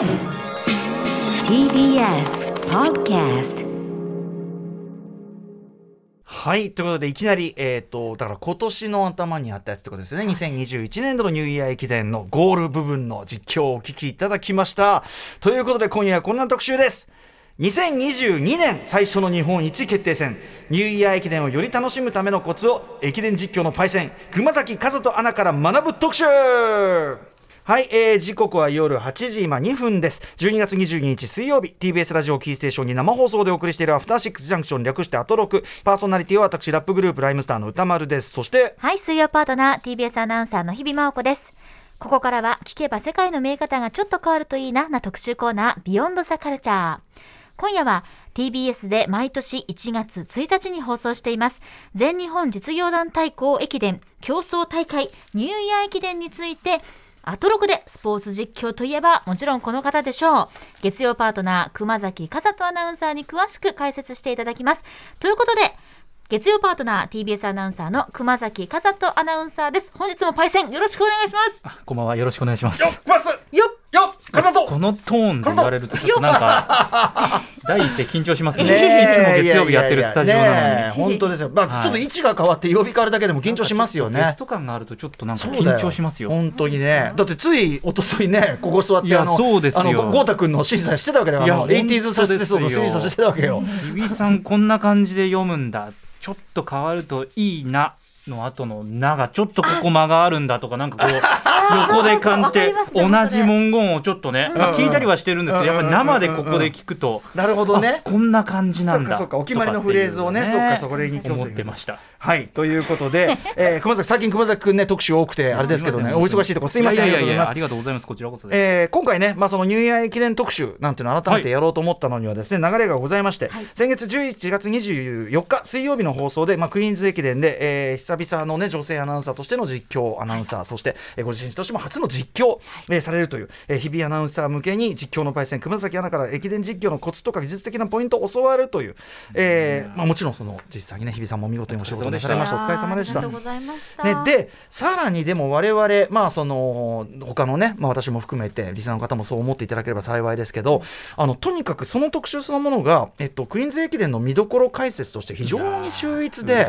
TBS Podcast はいということでいきなりえっ、とだから今年の頭にあったやつってことですね。2021年度のニューイヤー駅伝のゴール部分の実況をお聞きいただきました。ということで今夜はこんな特集です。2022年最初の日本一決定戦。ニューイヤー駅伝をより楽しむためのコツを駅伝実況のパイセン熊崎和人アナから学ぶ特集はい、えー、時刻は夜8時今2分です12月22日水曜日 TBS ラジオキーステーションに生放送でお送りしているアフターシックスジャンクション略してアトロクパーソナリティは私ラップグループライムスターの歌丸ですそしてはい、水曜パートナー TBS アナウンサーの日々真央子です。ここからは聞けば世界の見え方がちょっと変わるといいなな特集コーナービヨンドザカルチャー。今夜は TBS で毎年1月1日に放送しています全日本実業団対抗駅伝競争大会ニューイヤー駅伝についてアトロクでスポーツ実況といえばもちろんこの方でしょう。月曜パートナー熊崎和人アナウンサーに詳しく解説していただきます。ということで月曜パートナー TBS アナウンサーの熊崎和人アナウンサーです。本日もパイセンよろしくお願いします。こんばんは。よろしくお願いします。よっパスよっとこのトーンで言われるとちょっとなんか 第一声緊張しますね。ねいつも月曜日やってるスタジオなのに。本当ですよ、まあはい。ちょっと位置が変わって曜日変わるだけでも緊張しますよゲねスト感があるとちょっとなんか緊張しますよ。本当にね。だってつい一昨日ねここ座っていやあのそうですよ。あの豪太君の審査してたわけだよあのいや 80s サクセスの審査してたわけよ。日比さんこんな感じで読むんだ。ちょっと変わるといいなの後の「な」がちょっとここ間があるんだとかなんかこう横で感じて同じ文言をちょっとね、まあ聞いたりはしてるんですけどやっぱり生でここで聞くとなるほどね。あこんな感じなんだお決まりのフレーズをねそっかそこでに思ってましたはい。ということで、えー、熊崎最近熊崎君ね特集多くてあれですけどねお忙しいところすいませんいやいやいやありがとうございます。こちらこそえー今回ね、まあ、そのニューイヤー駅伝特集なんていうのを改めてやろうと思ったのにはですね、流れがございまして、先月11月24日水曜日の放送で、まあ、クイーンズ駅伝で、えー久々の、ね、女性アナウンサーとしての実況アナウンサー、そして、えーご自身としても初の実況、えーされるという、えー日々アナウンサー向けに実況のパイセン熊崎アナから駅伝実況のコツとか技術的なポイントを教わるという、えーまあ、もちろんその実際にね日々さんも見事にお仕事お疲れ様でした。ね、でさらにでも我々まあその他のね、まあ、私も含めてリスナーの方もそう思っていただければ幸いですけどあのとにかくその特集そのものが、えっと、クイーンズ駅伝の見どころ解説として非常に秀逸で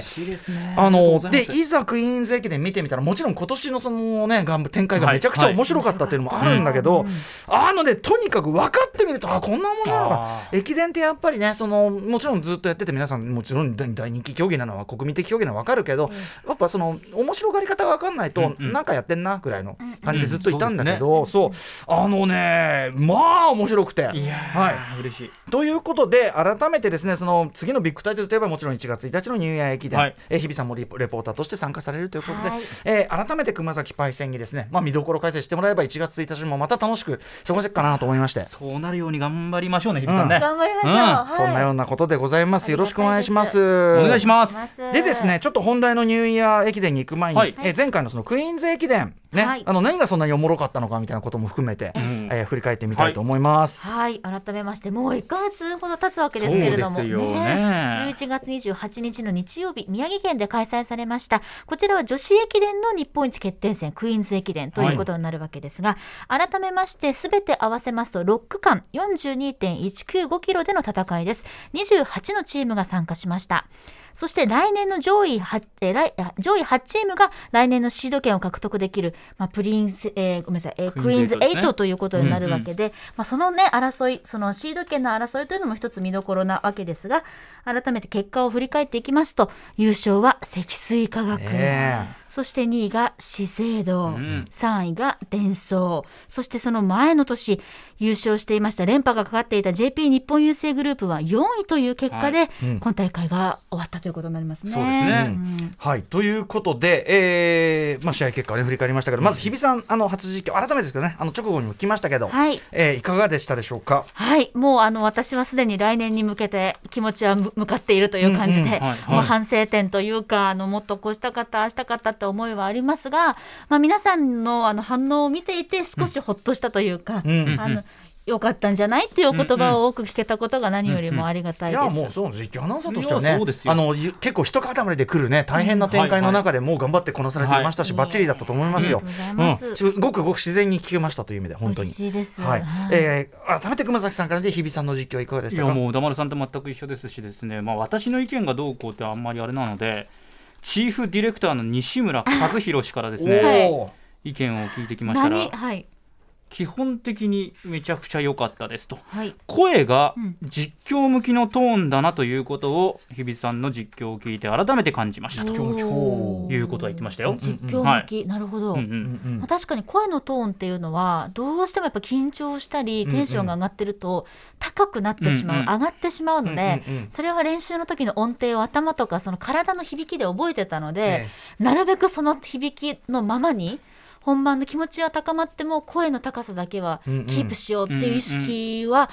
あのでいざクイーンズ駅伝見てみたらもちろん今年のそのねがん展開がめちゃくちゃ面白かったっていうのもあるんだけど、あのねとにかく分かってみるとあこんなものなのかあ駅伝ってやっぱりねそのもちろんずっとやってて皆さんもちろん大大人気競技なのは国民的競技なのは分かるけど、やっぱその面白がり方が分かんないと、うんうん。なんかやってんなぐらいの感じでずっといたんだけうんど、そうあのねまあ面白くて。いやー、はい。嬉しい。ということで改めてですねその次のビッグタイトルといえばもちろん1月1日のニューイヤー駅伝、はい。えー日比さんもリポレポーターとして参加されるということで、はい。えー改めて熊崎パイセンにですね、まあ、見どころ解説してもらえば1月1日もまた楽しく過ごせるかなと思いまして。そうなるように頑張りましょうね日比さんね、頑張りましょう、うん。はいそんなようなことでございます。よろしくお願いします。お願いします。でですね、ちょっと本題のニューイヤー駅伝に行く前に、はい。えー前回のそのクイーンズ駅伝、ねはい。あの何がそんなにおもろかったのかみたいなことも含めて、ん。えー振り返ってみたいと思います。はい。改めましてもう1ヶ月ほど経つわけですけれどもそうですよね。11月28日の日曜日宮城県で開催されましたこちらは女子駅伝の日本一決定戦クイーンズ駅伝ということになるわけですが、改めましてすべて合わせますと6区間42.195キロでの戦いです。28のチームが参加しましたそして来年の上位 8, えー来あ上位8チームが来年のシード権を獲得できる、まあ、プリンス、えーごめんなさい、えークイーンズクイーンズ8ですね。8ということになるわけで、まあ、そのね争いそのシード権の争いというのも一つ見どころなわけですが改めて結果を振り返っていきますと優勝は積水化学、ねそして2位が資生堂、ん。3位がデンソーそしてその前の年優勝していました連覇がかかっていた JP 日本郵政グループは4位という結果で、うん。今大会が終わったということになりますね。そうですね。ん。はい。ということで、えーまあ、試合結果を、ね、振り返りましたけど、まず日比さんあの初実況改めてですけどねあの直後にも来ましたけど、はい。えーいかがでしたでしょうか？はい、もうあの私はすでに来年に向けて気持ちはむ向かっているという感じで、うん。うん。はい。はい。もう反省点というかあのもっとこうしたかったああしたかったって思いはありますが、まあ、皆さんのあの反応を見ていて少しほっとしたというか、うんあの良かったんじゃないっていうお言葉を多く聞けたことが何よりもありがたいです。いやもうその実況アナウンサーとしてはいねやそうですよ。あのゆ結構一塊で来るね大変な展開の中でもう頑張ってこなされていましたし、はい。バッチリだったと思いますよ。ありがとうございます。うん。ちごくごく自然に聞けましたという意味で本当に。嬉。しいです。はい、はいえー改めて熊崎さんからで日比さんの実況いかがでしたか？いやもう歌丸さんと全く一緒ですしですね、まあ、私の意見がどうこうってあんまりあれなのでチーフディレクターの西村和弘氏からですね、意見を聞いてきましたら。何はい基本的にめちゃくちゃ良かったですと。はい。声がうん。実況向きのトーンだなということを日比さんの実況を聞いて改めて感じましたと。おいうことは言ってましたよ。実況向き、なるほど。うんううん。んまあ確かに声のトーンっていうのはどうしてもやっぱ緊張したりテンションが上がってると高くなってしまう、うんうん。上がってしまうので、うんうんうん。それは練習の時の音程を頭とかその体の響きで覚えてたので、えなるべくその響きのままに本番の気持ちは高まっても声の高さだけはキープしようっていう意識は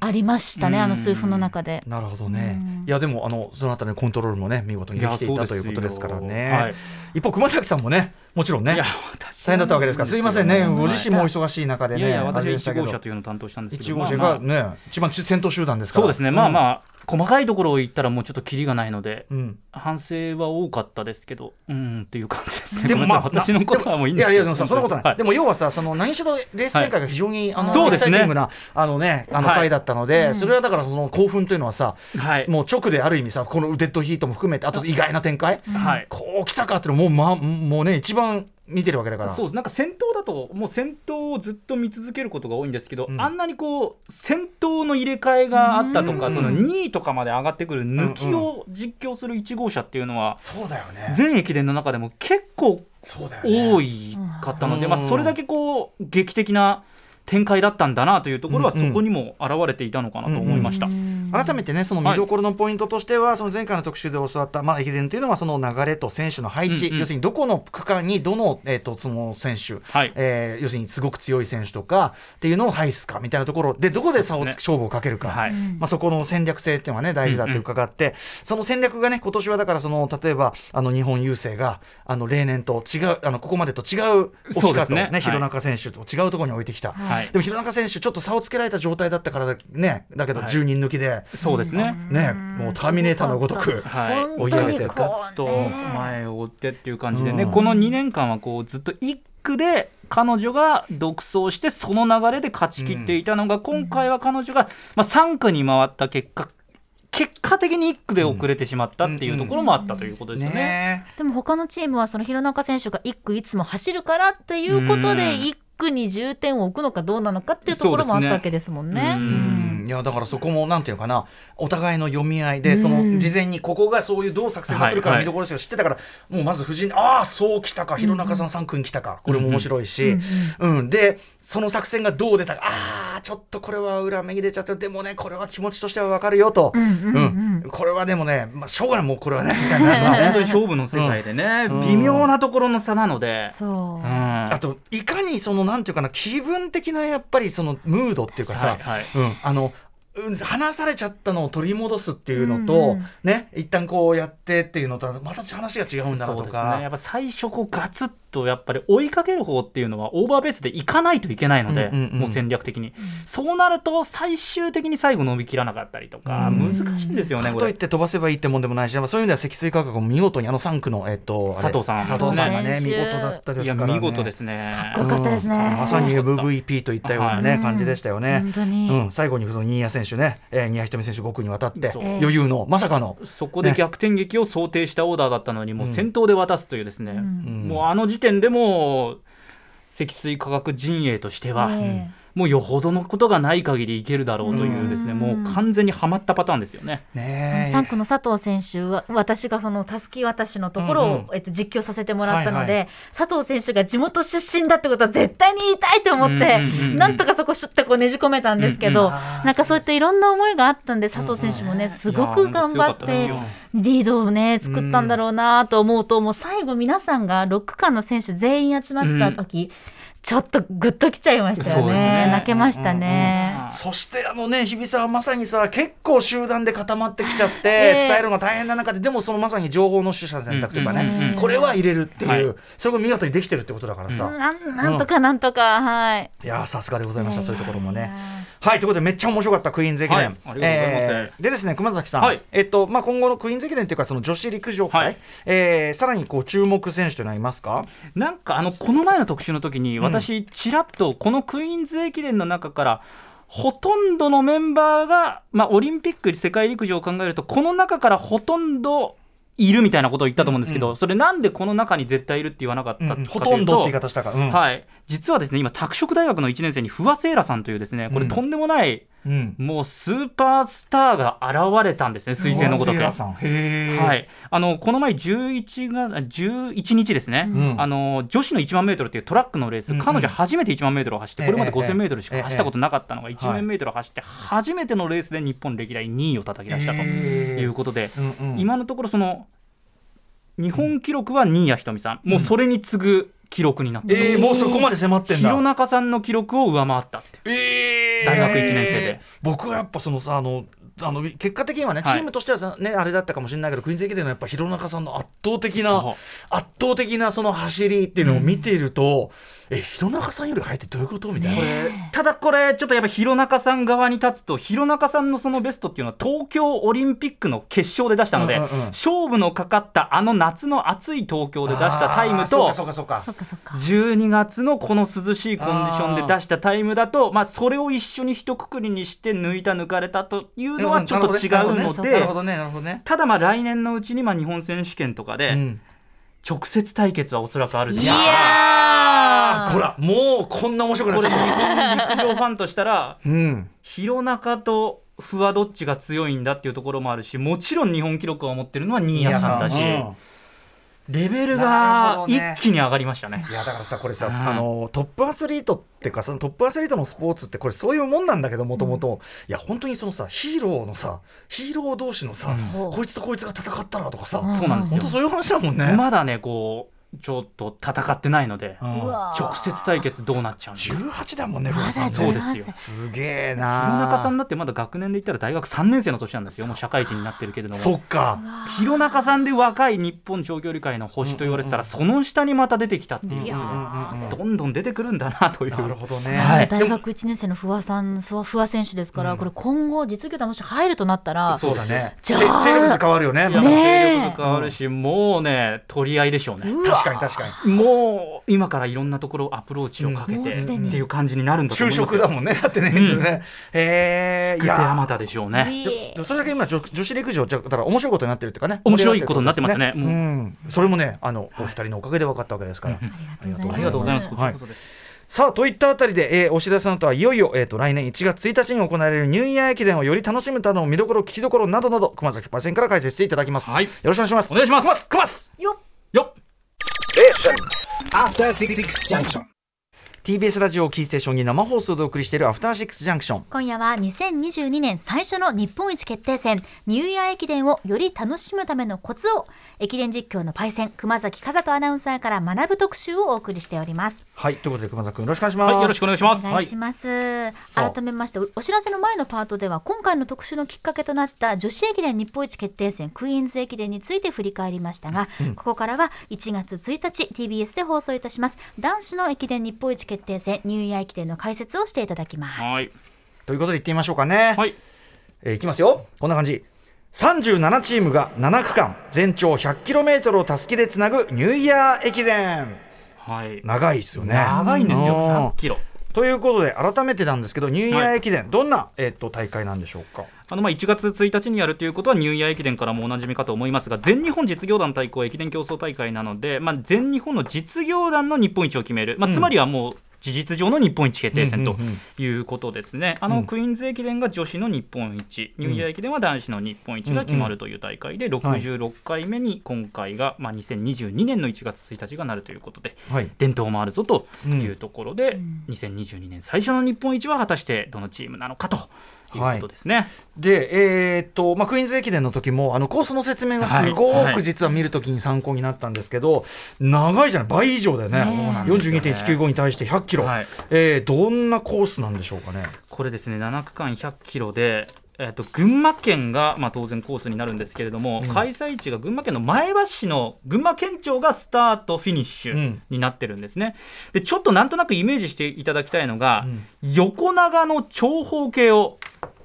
ありましたね、うんあの数分の中で。なるほどねうん。いやでもあのそのあたりのコントロールもね見事にできていたということですからね。はい一方熊崎さんもねもちろんね大変だったわけですからすいませんねはいご自身もお忙しい中でね。いやいや私は1あれでしたけど号車というのを担当したんですけ一ど号車がね一番先頭集団ですから。そうですねまああ。まあ細かいところを言ったらもうちょっとキリがないのでうん。反省は多かったですけどうんっていう感じですね。でもまあ私のことはもういいんですいやいやでもさそんなことない、はい。でも要はさその何しろレース展開が非常に、あのそうですね。エキサイティングなあのねあのはい。回だったので、うん。それはだからその興奮というのはさはい。もう直である意味さこのデッドヒートも含めてあと意外な展開、はい。こう来たかっていうのもう,、ま、もうね一番見てるわけだから。そうなんか戦闘だともう戦闘をずっと見続けることが多いんですけど、うん。あんなにこう戦闘の入れ替えがあったとか、うん。その2位とかまで上がってくる抜きを実況する1号車っていうのは、そうだよね。全駅伝の中でも結構そうだよね多いかったので、うん。まあ、それだけこう劇的な展開だったんだなというところはうんうん。そこにも現れていたのかなと思いました。改めてねその見どころのポイントとしては、その前回の特集で教わった、まあ、駅伝というのはその流れと選手の配置、うん。うん要するにどこの区間にどの,、えー、とその選手、はい。えー要するにすごく強い選手とかっていうのを配すかみたいなところでどこで差をつ、そうです勝負をかけるか、はい。まあ、そこの戦略性っていうのはね大事だって伺って、その戦略がね今年はだからその例えばあの日本郵政があの例年と違うあのここまでと違う置きそうで方をねすねはい。弘中選手と違うところに置いてきた。はい。でも弘中選手ちょっと差をつけられた状態だったからねだけどはい。10人抜きで、そうですね、ねもうターミネーターのごとくはい、追い上げて。ガツと前を追ってっていう感じでね、うん。この2年間はこうずっと1区で彼女が独走してその流れで勝ち切っていたのが、今回は彼女が、まあ、3区に回った結果結果的に1区で遅れてしまったっていうところもあったということですよね。ね。でも他のチームはその弘中選手が1区いつも走るからっていうことでうん。1区に重点を置くのかどうなのかっていうところもあったわけですもんね。いやだからそこもなんていうのかな。お互いの読み合いでその事前にここがそういうどう作戦が来るかはい見どころですよ知ってたからもうまず藤井ああそうきたか弘中さん3区に来たかこれも面白いし、うんでその作戦がどう出たかああちょっとこれは裏目に出ちゃってでもねこれは気持ちとしては分かるよと、うんうんうん。うん。これはでもね、まあ、しょうがないもうこれはねみたいな。本当ねに勝負の世界でね、うん。微妙なところの差なので、そう。うん。あといかにそのなんていうかな気分的なやっぱりそのムードっていうかさ、はいはい。うん、あのうん離されちゃったのを取り戻すっていうのと、うん。うんね一旦こうやってっていうのとはまた話が違うんだなとそうですね、やかっぱ最初こうガツッとやっぱり追いかける方っていうのはオーバーベースで行かないといけないので、うんうんうんもう戦略的に、そうなると最終的に最後伸びきらなかったりとか、うん。難しいんですよねかといっ。て飛ばせばいいってもんでもないし、まあそういう意味では積水化学も見事にあの3区の、えっと、佐藤さん。佐藤さんがね見事だったですから、ね、見事ですね。かっこよかったですね。うん。まさに MVP といったようなね、はい。感じでしたよね。本当に。うん、最後にその新谷選手ね、えー、新谷仁美選手5区に渡って余裕のまさかの、そこで逆転劇を想定したオーダーだったのに、もう先頭で渡すというですね、ん。もうあの時点でも積水化学陣営としては、もうよほどのことがない限りいけるだろうというですね、うん。もう完全にはまったパターンですよね。ねえ。3区の佐藤選手は私がそのたすき渡しのところを、うん。うんえっと、実況させてもらったので、はいは佐藤選手が地元出身だってことは絶対に言いたいと思って、うんうんうんうん。なんとかそこシュッてこうねじ込めたんですけど、うんうん。なんかそういったいろんな思いがあったんで佐藤選手もねすごく頑張ってリードをね作ったんだろうなと思うと、もう最後皆さんが6区間の選手全員集まった時、ちょっとグッときちゃいましたよね。ね。泣けましたね。あーそしてあのね日比さんはまさにさ結構集団で固まってきちゃって、ええ。伝えるのが大変な中ででもそのまさに情報の取捨選択というかね、うんうんうんうん。これは入れるっていう、はい。それが見事にできてるってことだからさ、なんなんとかなんとか、はい。いやーさすがでございました、そういうところもね。はいということでめっちゃ面白かったクイーンズ駅伝、はいありがとうございます。えーでですね熊崎さん、はい。えっとまあ、今後のクイーンズ駅伝っていうかその女子陸上界、はい。えーさらにこう注目選手というのはいますか？なんかあのこの前の特集の時にん。私ちらっとこのクイーンズ駅伝の中からほとんどのメンバーが、まあ、オリンピック世界陸上を考えるとこの中からほとんどいるみたいなことを言ったと思うんですけど、それなんでこの中に絶対いるって言わなかったかというと、ほとんどって言い方したか、うん。はい、実はですね今拓殖大学の1年生に不破聖衣来さんというですねこれうん。とんでもない、うん、もうスーパースターが現れたんですね彗星のごとく。はい、あのこの前11が11日ですね、うん。あの女子の1万メートルっていうトラックのレース、うんうん。彼女初めて1万メートルを走って、これまでええ5000メートルしか走ったことなかったのがえ1万メートルを走って、初めてのレースで日本歴代2位を叩き出したということで、うんうん。今のところその日本記録は新谷仁美さん、もうそれに次ぐ記録になってる、えー、もうそこまで迫ってんだ。弘中さんの記録を上回ったえー。大学一年生で。僕はやっぱそのさあのあの結果的にはね、はい。チームとしてはさ、ね、あれだったかもしれないけどクイーンズ駅伝のやっぱ弘中さんの圧倒的な圧倒的なその走りっていうのを見ていると、え弘中さんより速いってどういうこと？みたいな。これただこれちょっとやっぱ弘中さん側に立つと弘中さんのそのベストっていうのは東京オリンピックの決勝で出したので、うんうんうん。勝負のかかったあの夏の暑い東京で出したタイムとあーそうかそうかそっかそっか。12月のこの涼しいコンディションで出したタイムだとまあ、それを一緒に一括りにして抜いた抜かれたというのはちょっと違うのなるでほどねなるほどね。ただまあ来年のうちにまあ日本選手権とかでうん。直接対決はおそらくあるでしょういやーほら。もうこんな面白くなっちゃっ日本陸上ファンとしたらた。うん。弘中と不はどっちが強いんだっていうところもあるしもちろん日本記録を持ってるのは新谷さんだし、うんレベルが一気に上がりましたね。いやだからさこれさ、うん。あのトップアスリートっていうかそのトップアスリートのスポーツってこれそういうもんなんだけどもともといや本当にそのさヒーローのさヒーロー同士のさこいつとこいつが戦ったらとかさ、うん。そうなんですよ。本当そういう話だもんね。まだねこうちょっと戦ってないので、うん。直接対決どうなっちゃうんですか18だもんね、まだ古田さん。そうですよ。18歳すげえな。弘中さんだってまだ学年で言ったら大学3年生の年なんですよ。もう社会人になってるけれども。そっか。弘中さんで若い日本長距離界の星と言われてたら、その下にまた出てきたっていう、どんどん出てくるんだなという。なるほどね。はい。大学1年生の不破さん、そう不破選手ですから、これ今後実業団もし入るとなったら、そうだね。じゃあせ勢力図変わるよね。ね勢力図変わるし、もうね取り合いでしょうね。うわ確かに確かに。もう今からいろんなところアプローチをかけうん。もてっていう感じになるんだと就思います職だもんね。だってね。んね。えー、い福手や。山田でしょうね。それだけ今女女子陸上じゃだから面白いことになってるっていうかね。面白いことになってますね。うん。それもねあのお二人のおかげで分かったわけですから、ありがとうございます。ありがとうございます。はい。こちらこそです。さあといったあたりで、えーお知らせの後はいよいよ、えー、と来年1月1日に行われるニューイヤー駅伝をより楽しむための見どころ聞きどころなどなど熊崎パイセンから解説していただきます、はい。よろしくお願いします。お願いします。熊ます。よっ。よっ After Six Junction. TBS ラジオキーステーションに生放送でお送りしているアフターシックスジャンクション今夜は2022年最初の日本一決定戦ニューイヤー駅伝をより楽しむためのコツを駅伝実況のパイセン熊崎和人アナウンサーから学ぶ特集をお送りしておりますはいということで熊崎君よろしくお願いします、はいよろしくお願いします。お願いします、改めましておお知らせの前のパートでは今回の特集のきっかけとなった女子駅伝日本一決定戦クイーンズ駅伝について振り返りましたが、ここからは1月1日 TBS で放送いたします。男子の駅伝日本一決定戦ニューイヤー駅伝の解説をしていただきます。はい。ということでいってみましょうかね、はい。えーいきますよ。こんな感じ。37チームが7区間全長 100km をたすきでつなぐニューイヤー駅伝はい。長いですよね長いんですよ。うん100キロ。ということで改めてなんですけどニューイヤー駅伝、どんな、えっと大会なんでしょうか？あのまあ1月1日にやるということはニューイヤー駅伝からもおなじみかと思いますが全日本実業団対抗駅伝競争大会なので、まあ、全日本の実業団の日本一を決める、まあ、つまりはもう事実上の日本一決定戦とうんうん。いうことですね、あうん。のクイーンズ駅伝が女子の日本一、ニューイヤー駅伝は男子の日本一が決まるという大会で、66回目に今回が、まあ、2022年の1月1日がなるということで、はい。伝統もあるぞというところで、2022年最初の日本一は果たしてどのチームなのかとい。うことですね。で、えーっとまあ、クイーンズ駅伝の時もあのコースの説明がすごはい。く実は見るときに参考になったんですけど、長いじゃない。倍以上だよね。ね。42.195に対して100キロ、はい。えーどんなコースなんでしょうかね。これですね。7区間100キロで、えっと群馬県が、まあ、当然コースになるんですけれども、開催地が群馬県の前橋市の群馬県庁がスタートフィニッシうん。ュになってるんですね、でちょっとなんとなくイメージしていただきたいのが、横長の長方形を、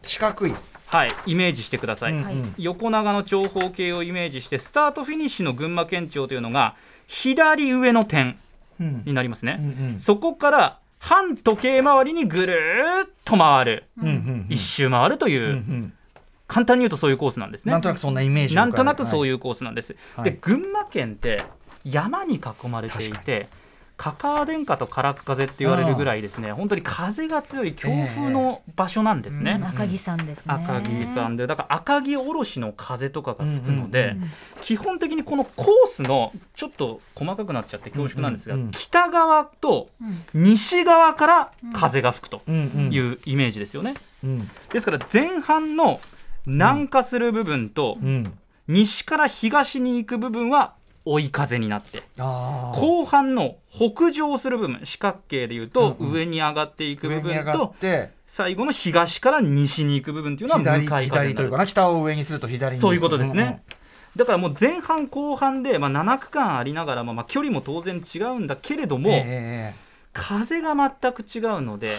四角い、はい、イメージしてください、うんはい横長の長方形をイメージしてスタートフィニッシュの群馬県庁というのが左上の点うん。になりますね、うんうん。そこから反時計回りにぐるーっと回る、うんうん一周回るという、うんうん。簡単に言うとそういうコースなんですね。なんとなくそんなイメージなんとなくそうう、い。うコースなんです。はい。で群馬県って山に囲まれていてカカア殿下とカラッ風って言われるぐらいですね本当に風が強い強風の場所なんですね。ええ赤城さんですね。赤城さんでだから赤城おろしの風とかが吹くので、うんうん基本的にこのコースのちょっと細かくなっちゃって恐縮なんですが、うんうん。北側とうん西側から風が吹くとうんうん。いうイメージですよね。うんですから前半の南下する部分とうん。西から東に行く部分は追い風になって。後半の北上する部分四角形でいうとうんうん。上に上がっていく部分と最後の東から西に行く部分っていうのは向左かい風になる。左というかな北を上にすると左にそういうことですね。だからもう前半後半で、まあ、7区間ありながらも、まあ、距離も当然違うんだけれども、ええ風が全く違うので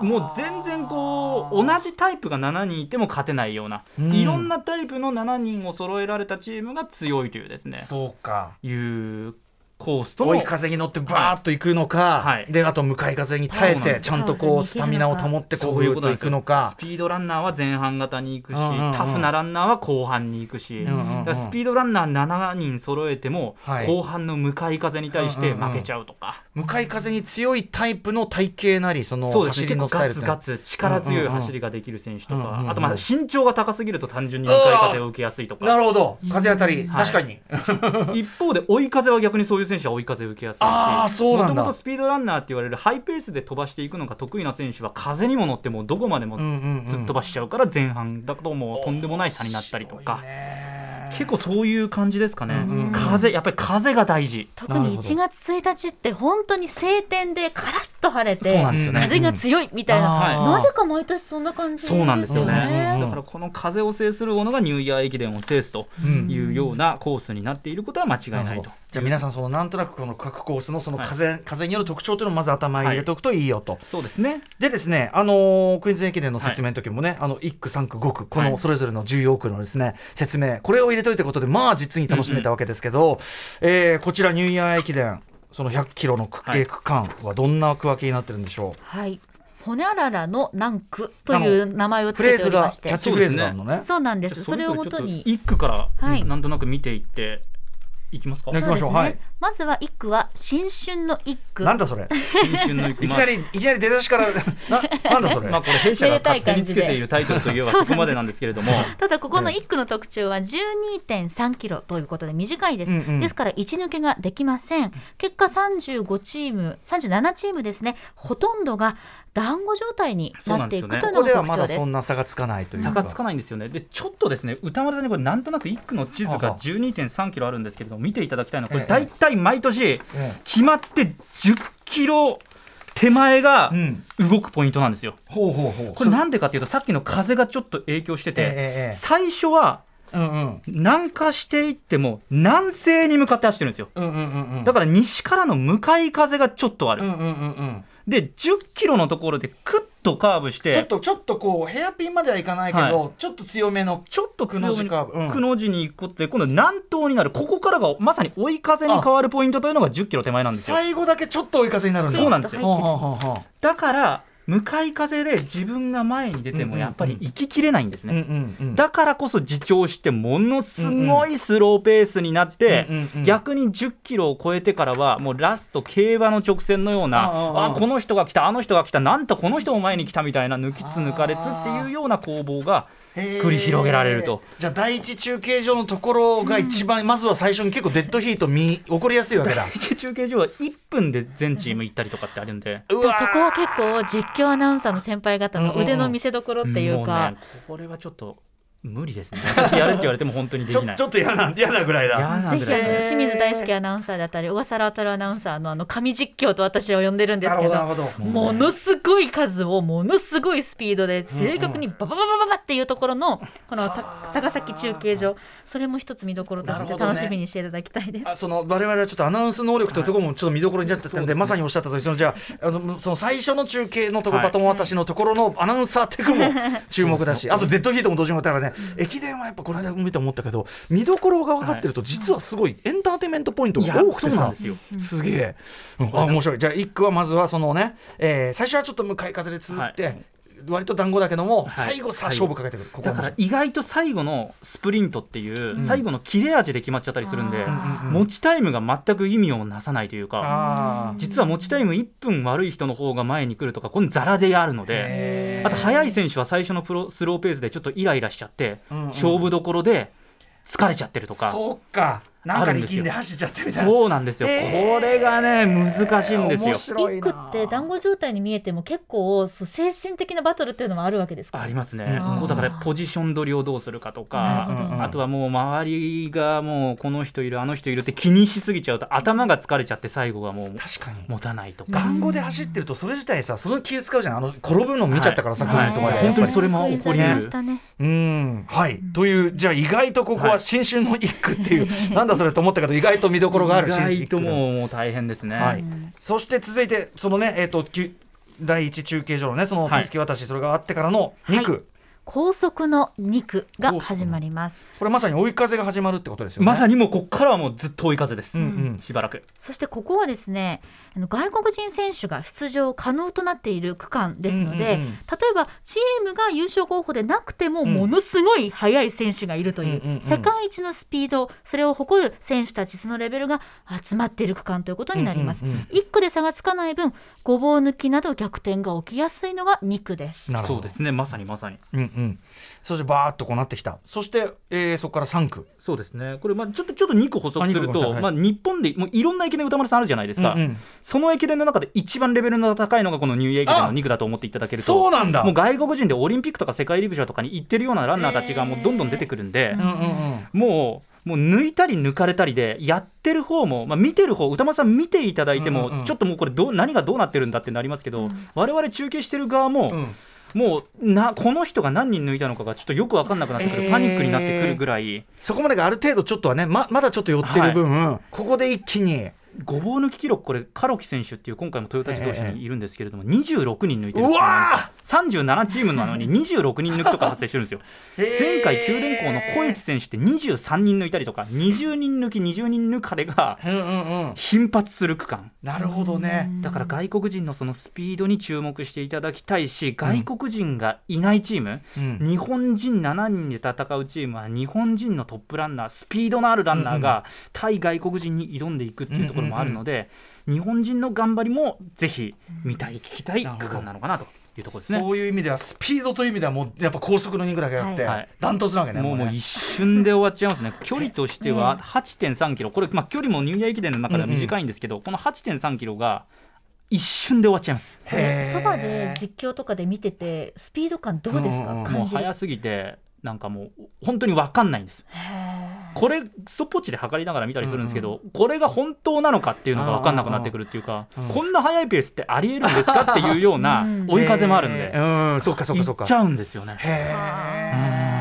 もう全然こう同じタイプが7人いても勝てないような、うん。いろんなタイプの7人を揃えられたチームが強いというですね。そうか。いうコースとの追い風に乗ってバーッと行くのか、はい。であと向かい風に耐えてちゃんとこうスタミナを保ってこういうことなんですよくのか。スピードランナーは前半型に行くし、うんうんうん。タフなランナーは後半に行くし、うんうんスピードランナー7人揃えても、はい。後半の向かい風に対してうんうんうん。負けちゃうとか、向かい風に強いタイプの体型なりその走りのスタイル結構ガツガツ力強い走りができる選手とか、うんうんうんあとまあ身長が高すぎると単純に向かい風を受けやすいとか。なるほど。風当たり、はい。確かに。一方で追い風は逆にそういう選手は追い風を受けやすいしもともとスピードランナーって言われるハイペースで飛ばしていくのが得意な選手は風にも乗ってもうどこまでもうんうんうん。ずっ飛ばしちゃうから前半だともうとんでもない差になったりとか、結構そういう感じですかね、うんうん風やっぱり風が大事。特に1月1日って本当に晴天でカラッと晴れてね。風が強いみたいな、はい。なぜか毎年そんな感じそうなんですよね、うんうんだからこの風を制するものがニューイヤー駅伝を制すとうんいうようなコースになっていることは間違いないと。じゃあ皆さんそのなんとなくこの各コースのその風,、風による特徴というのをまず頭に入れておくといいよと。そうですね。でですね、あのークイーンズ駅伝の説明の時もね、あの1区、3区、5区、こはい。のそれぞれの14区のですね、説明、これを入れといたことで、まあ実に楽しめたわけですけど、えーこちら、ニューイヤー駅伝、その100キロの区,、はい。区間はどんな区分けになってるんでしょはい。ほにゃららの南区という名前をう。つけておりまして。キャッチフレーズがあるのね。そうなんです。それをもとに。一区からはい。なんとなく見ていっていきますか、ね行きましょう。そうですね。はい。まずは一区は新春の一区なんだそれ？新春の一区 いきなり、いきなり出だしから、ななんだそれ？まあこれ弊社が 勝手につけているタイトルといえばそこまでなんですけれども。ただここの1区の特徴は12.3キロということで短いです、うんうん。ですから一抜けができません。結果35チーム37チームですね。ほとんどが団子状態になっていくというのここではまだが特徴です。そんな差がつかないというか。差がつかないんですよね。でちょっとですね歌丸さんにこれなんとなく一区の地図がはは。12.3キロあるんですけれども見ていただきたいのはこええれ大体毎年え決まって10キロ手前がうん動くポイントなんですよ。ほうほうほう。これなんでかっていうとさっきの風がちょっと影響してて、最初はうんうん。南下していっても南西に向かって走ってるんですよ。だから西からの向かい風がちょっとある。うんうんうんうん。で10キロのところでクッとカーブしてちょっとちょっとこうヘアピンまではいかないけど、はちょっと強めのちょっとくの字カーブ。うん。くの字に行くことで今度南東になる。ここからがまさに追い風に変わるポイントというのが10キロ手前なんですよ。最後だけちょっと追い風になるんだ。そうなんですよ。だから向かい風で自分が前に出てもやっぱり行ききれないんですううんね、うんうん。だからこそ自重してものすごいスローペースになって、うんうんうん逆に10キロを超えてからはもうラスト競馬の直線のようなあ。あこの人が来たあの人が来たなんとこの人も前に来たみたいな抜きつ抜かれつっていうような攻防が繰り広げられると。じゃあ第一中継所のところが一番、まずは最初に結構デッドヒート見起こりやすいわけだ。中継所は1分で全チーム行ったりとかってあるんで。そこは結構実況アナウンサーの先輩方の腕の見せ所っていうもかね、これはちょっと無理ですね。私やるって言われても本当にできない。ちょちょっと嫌な嫌なぐらいだ。嫌なぜひあのぐらいです清水大輔アナウンサーだったり小笠原渉アナウンサーのあの神実況と私は呼んでるんですけどなるほどなるほど。ものすごい数をものすごいスピードで正確にババババババっていうところのこのた高崎中継所それも一つ見どころとして楽しみにしていただきたいです。あその我々はちょっとアナウンス能力というところもちょっと見どころになっちゃったんで,、そうですねまさにおっしゃった通りそのじゃあその最初の中継のところ、はいバトン渡しのところのアナウンサーテクも注目だしあとデッドヒートも同時に終わったからね駅伝はやっぱこの間見て思ったけど見どころが分かってると実はすごいエンターテインメントポイントが多くてさ。すよ。すげえ、うん。あ面白い。じゃあ一句はまずはそのね、えー最初はちょっと向かい風で続いて、はい割と団子だけども、はい。最後さ勝負かけてくる。ここだから意外と最後のスプリントっていう最後の切れ味で決まっちゃったりするんで、持ちタイムが全く意味をなさないというか実は持ちタイム1分悪い人の方が前に来るとかこれザラであるのであと速い選手は最初のプロスローペースでちょっとイライラしちゃって勝負どころで疲れちゃってるとか。そうかなんか力んで走っちゃってみたいな。そうなんですよ、へー。これがね難しいんですよ。面。白い一句なって団子状態に見えても結構そう精神的なバトルっていうのもあるわけですか？ありますね、うん。こうだからポジション取りをどうするかとなかあとはもう周りがもうこの人いるあの人いるって気にしすぎちゃうと頭が疲れちゃって最後はもう確かに。持たないとか、団子で走ってるとそれ自体さその気使うじゃん。あの転ぶの見ちゃったからさ、はい。この人まで。はい。本当にそれも起こり得る。んはい、とい。うじゃあ意外とここははい。新春の一句ってい。う、なんだそれと思ったけど意外と見どころがある意外ともう大変ですね。はい、そして続いてそのねえっ、ときゅ第一中継所のねそのはい。手付け渡し、それがあってからの2区、はい高速の2区が始まります。これまさに追い風が始まるってことですよね。まさにもうここからはもうずっと追い風です、うんうん。しばらく。そしてここはですねあの外国人選手が出場可能となっている区間ですので、うんうんうん。例えばチームが優勝候補でなくてもんものすごい速い選手がいるという,、うんうんうん世界一のスピードそれを誇る選手たちそのレベルが集まっている区間ということになります。うんうんうん1区で差がつかない分ごぼう抜きなど逆転が起きやすいのが2区です。なるほど。そうですね。まさにまさに。うんうん、そしてバーッとこうなってきた。そして、えーそこから3区そうですね。これまあちょっとちょっと2個補足すあると、まあ、日本でもういろんな駅伝歌丸さんあるじゃないですか、うんうん。その駅伝の中で一番レベルの高いのがこのニューイヤー駅伝あの2区だと思っていただけるとそうなんだ。もう外国人でオリンピックとか世界陸上とかに行ってるようなランナーたちがもうどんどん出てくるんで、うんうんうん。もうもう抜いたり抜かれたりでやってる方も、まあ、見てる方歌丸さん見ていただいても、うんうんうん。ちょっともうこれどう何がどうなってるんだってなりますけど、我々中継してる側も、うんもうなこの人が何人抜いたのかがちょっとよく分かんなくなってくる、えー。パニックになってくるぐらい。そこまでがある程度ちょっとはねままだちょっと寄ってる分、ここで一気にごぼう抜き記録これカロキ選手っていう今回もトヨタ自動車にいるんですけれども、26人抜いてるんですよ。うわ37チームなのに26人抜きとか発生してるんですよ。前回九電工の小市選手って23人抜いたりとか20人抜き20人抜かれが頻発する区間。なるほどね。だから外国人のそのスピードに注目していただきたいし外国人がいないチーム、うん。日本人7人で戦うチームは日本人のトップランナースピードのあるランナーが対外国人に挑んでいくっていうところもあるので、日本人の頑張りもぜひ見たい聞きたい区間なのかなというところですね。そういう意味ではスピードという意味ではもうやっぱ高速の2区だけあって、はい。ダントツなわけねねもうもう一瞬で終わっちゃいますね、距離としては8.3キロ、これ、まあ、距離もニューイヤー駅伝の中では短いんですけど、この8.3キロが一瞬で終わっちゃいます。そばで実況とかで見ててスピード感どうですか、うんうんもう早すぎて、なんかもう、本当に分かんないんです。これ、ストップウォッチで測りながら見たりするんですけど、これが本当なのかっていうのが分かんなくなってくるっていうか、うん。こんな速いペースってありえるんですかっていうようなうん。追い風もあるんで、うんそうかそうかそうか。行っちゃうんですよね。へえ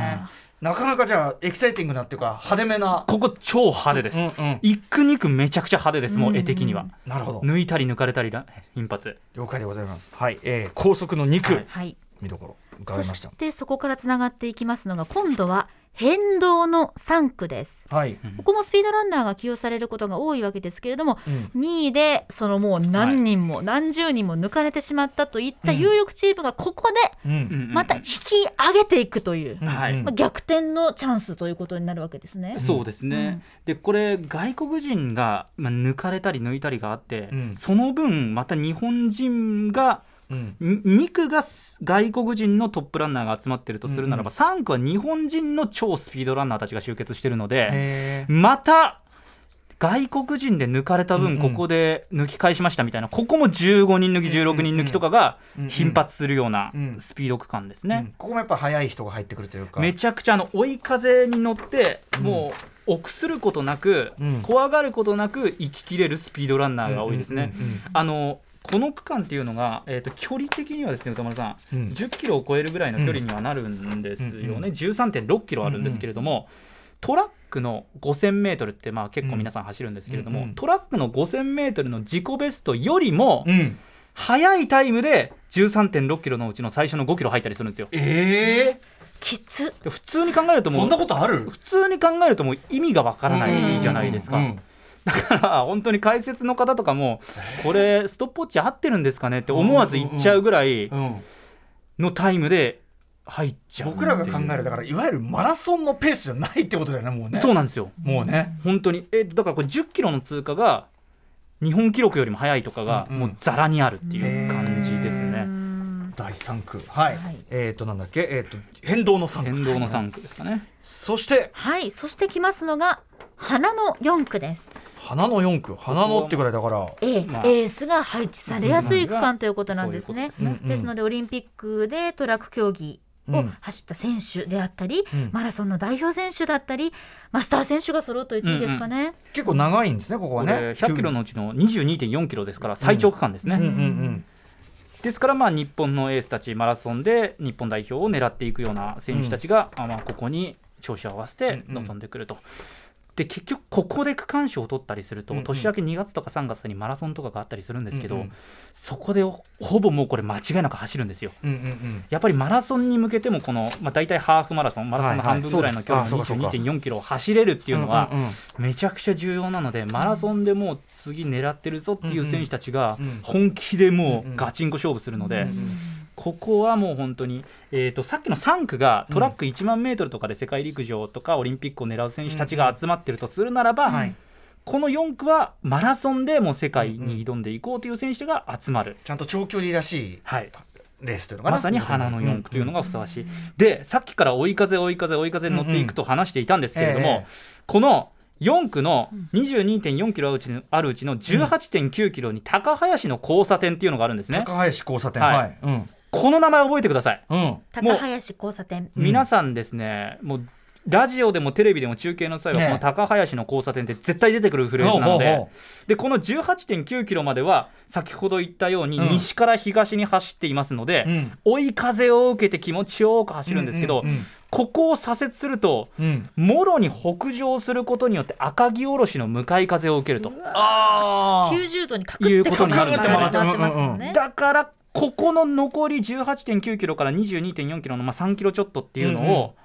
なかなかじゃあエキサイティングなっていうか派手めな。ここ超派手です。うんうん一区二区めちゃくちゃ派手です、もう絵的には。なるほど。抜いたり抜かれたりら頻発。了解でございます。はい、えー、高速の2区、はい。はい。見どころ伺いました。そしてそこからつながっていきますのが今度は変動の3区です。はい、ここもスピードランナーが起用されることが多いわけですけれども、うん。2位でそのもう何人も何十人も抜かれてしまったといった有力チームがここでうん。また引き上げていくという、はい。うんまあ、逆転のチャンスということになるわけですね。そうですね、でこれ外国人が、まあ、抜かれたり抜いたりがあって、うん。その分また日本人がうん。2区が外国人のトップランナーが集まってるとするならば、3区は日本人の超スピードランナーたちが集結してるのでまた外国人で抜かれた分、うんうん。ここで抜き返しましたみたいな、ここも15人抜き、16人抜きとかがうんうん頻発するようなうんスピード区間ですね。うん。ここもやっぱ速い人が入ってくるというか。めちゃくちゃあの追い風に乗って、もう臆することなく、うん。怖がることなく行ききれるスピードランナーが多いですね。うんうんうん。あのこの区間っていうのが、えー、と距離的にはですね歌丸さん、うん。10キロを超えるぐらいの距離にはなるんですよね、うんうん13.6キロあるんですけれども、トラックの 5000m ってまあ結構皆さん走るんですけれども、うんうん。トラックの 5000m の自己ベストよりもうん。速いタイムで13.6キロのうちの最初の5キロ入ったりするんですよ。ええきつ。で普通に考えるともそうんなことある？普通に考えるともう意味がわからないじゃないですか。うんだから本当に解説の方とかもこれストップウォッチ合ってるんですかねって思わず言っちゃうぐらいうんのタイムで入っちゃう僕らが考えるだからいわゆるマラソンのペースじゃないってことだよねもうね。そうなんですよ。もうね。本当に。えだからこれ10キロの通過が日本記録よりも速いとかがうんうん。もうざらにあるっていう感じですうねん第3区。はい、はい。えっ、となんだっけ？えっ、と変動の3区。変動の3区ですかね。そして。はい。そしてきますのが花の4区です花の4区花のってぐらいだから。A、まあ。エースが配置されやすい区間ということなんですね。そういうことね。ですのでオリンピックでトラック競技をうん。走った選手であったり、うん。マラソンの代表選手だったりマスター選手が揃うと言っていいですかね。結構長いんですねここはね。これ100キロのうちの22.4キロですから最長区間ですね、うんうんうん。ですからまあ日本のエースたちマラソンで日本代表を狙っていくような選手たちが、あまあここに調子を合わせて臨んでくると。で結局ここで区間賞を取ったりすると、うんうん。年明け2月とか3月にマラソンとかがあったりするんですけど、うんうん。そこでほほぼもうこれ間違いなく走るんですよ。うんうんうん。やっぱりマラソンに向けてもこの、まあ、大体ハーフマラソンマラソンの半分ぐらいの距離のはいはいそうですあそうか22.4キロを走れるっていうのはめちゃくちゃ重要なのでマラソンでもう次狙ってるぞっていう選手たちが本気でもうガチンコ勝負するので。うんここはもう本当に、えー、とさっきの3区がトラック1万メートルとかで世界陸上とかオリンピックを狙う選手たちが集まってるとするならば、はい。この4区はマラソンでもう世界に挑んでいこうという選手が集まる、ちゃんと長距離らしいはい、レースというのかな。まさに花の4区というのがふさわしい、でさっきから追い風追い風追い風に乗っていくと話していたんですけれども、ええ。この4区の22.4キロあるうちのあるうちの18.9キロに高林の交差点っていうのがあるんですね。高林交差点。はい。はい。うんこの名前覚えてください。うん。高林交差点。うん。皆さんですね、もうラジオでもテレビでも中継の際は、ねこの高林の交差点って絶対出てくるフレーズなので、ほうほうほでこの18.9キロまでは、先ほど言ったように、うん。西から東に走っていますので、うん。追い風を受けて気持ちよく走るんですけど、うんうんうんここを左折すると、うん。もろに北上することによって赤城おろしの向かい風を受けると。あー。90度にカクっていうことになるんですよね。カクって回ってますもんね。だからここの残り18.9キロから22.4キロのまあ3キロちょっとっていうのを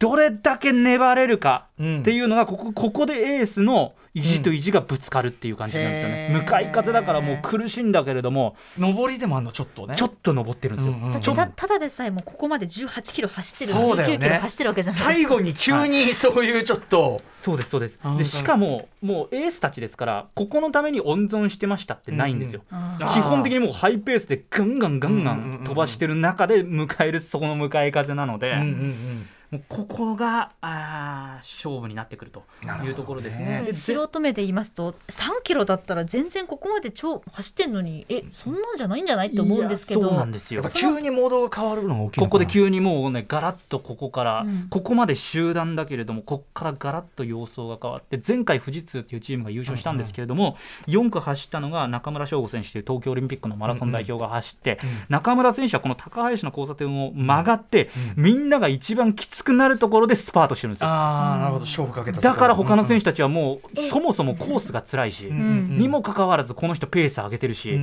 どれだけ粘れるかうん。っていうのがここここでエースの意地と意地がぶつかるっていう感じなんですよね、うん。向かい風だからもう苦しいんだけれども上りでもあんのちょっとね。ちょっと登ってるんですよ、うんうんたただでさえもうここまで18キロ走ってるそうだよ19キロね。走ってるわけじゃないですか。最後に急にそういうちょっと。そうですそうです。でしかももうエースたちですからここのために温存してましたってないんですよ、あーあー。基本的にもうハイペースでガンガンガンガうんうんうんうんン飛ばしてる中で迎えるそこの向かい風なので、うんうんうんもうここがあー勝負になってくるというところですこね。でれ素人目で言いますと3キロだったら全然ここまで超走ってんのにえそんなんじゃないんじゃないって思うんですけどそうなんですよ。やっぱ急にモードが変わるのが大きいのかな。ここで急にもうねガラッとここから、うん。ここまで集団だけれどもここからガラッと様相が変わって前回富士通っていうチームが優勝したんですけれども、4区走ったのが中村翔吾選手という東京オリンピックのマラソン代表が走って、中村選手はこの高林の交差点を曲がって、みんなが一番きつくなるところでスパートしてるんですよ。ああなるほど。勝負かけた。だから他の選手手たちはもう、そもそもコースが辛いし、んにもかかわらずこの人ペース上げてるし、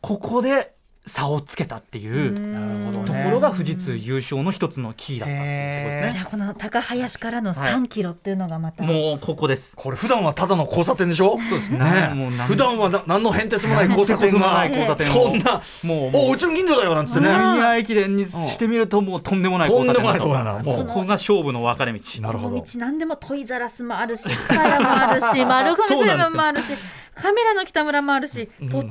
ここで差をつけたっていうところが富士通優勝の一つのキーだったっていうところですね。じゃあこの高林からの3キロっていうのがまた、もうここです。これ普段はただの交差点でしょ？そうですね。もう何普段はな何の変哲もない交差点が。ない交差点を。そんな。もうおう。ちの近所だよなんつってね。ニ駅伝にしてみるともうとんでもない交差点だと。んでもないとこだなもう。ここが勝負の分かれ道。なるほど。道何でもトイザラスもあるしツタヤもあるし 丸亀製麺もあるしカメラの北村もあるし、とっても便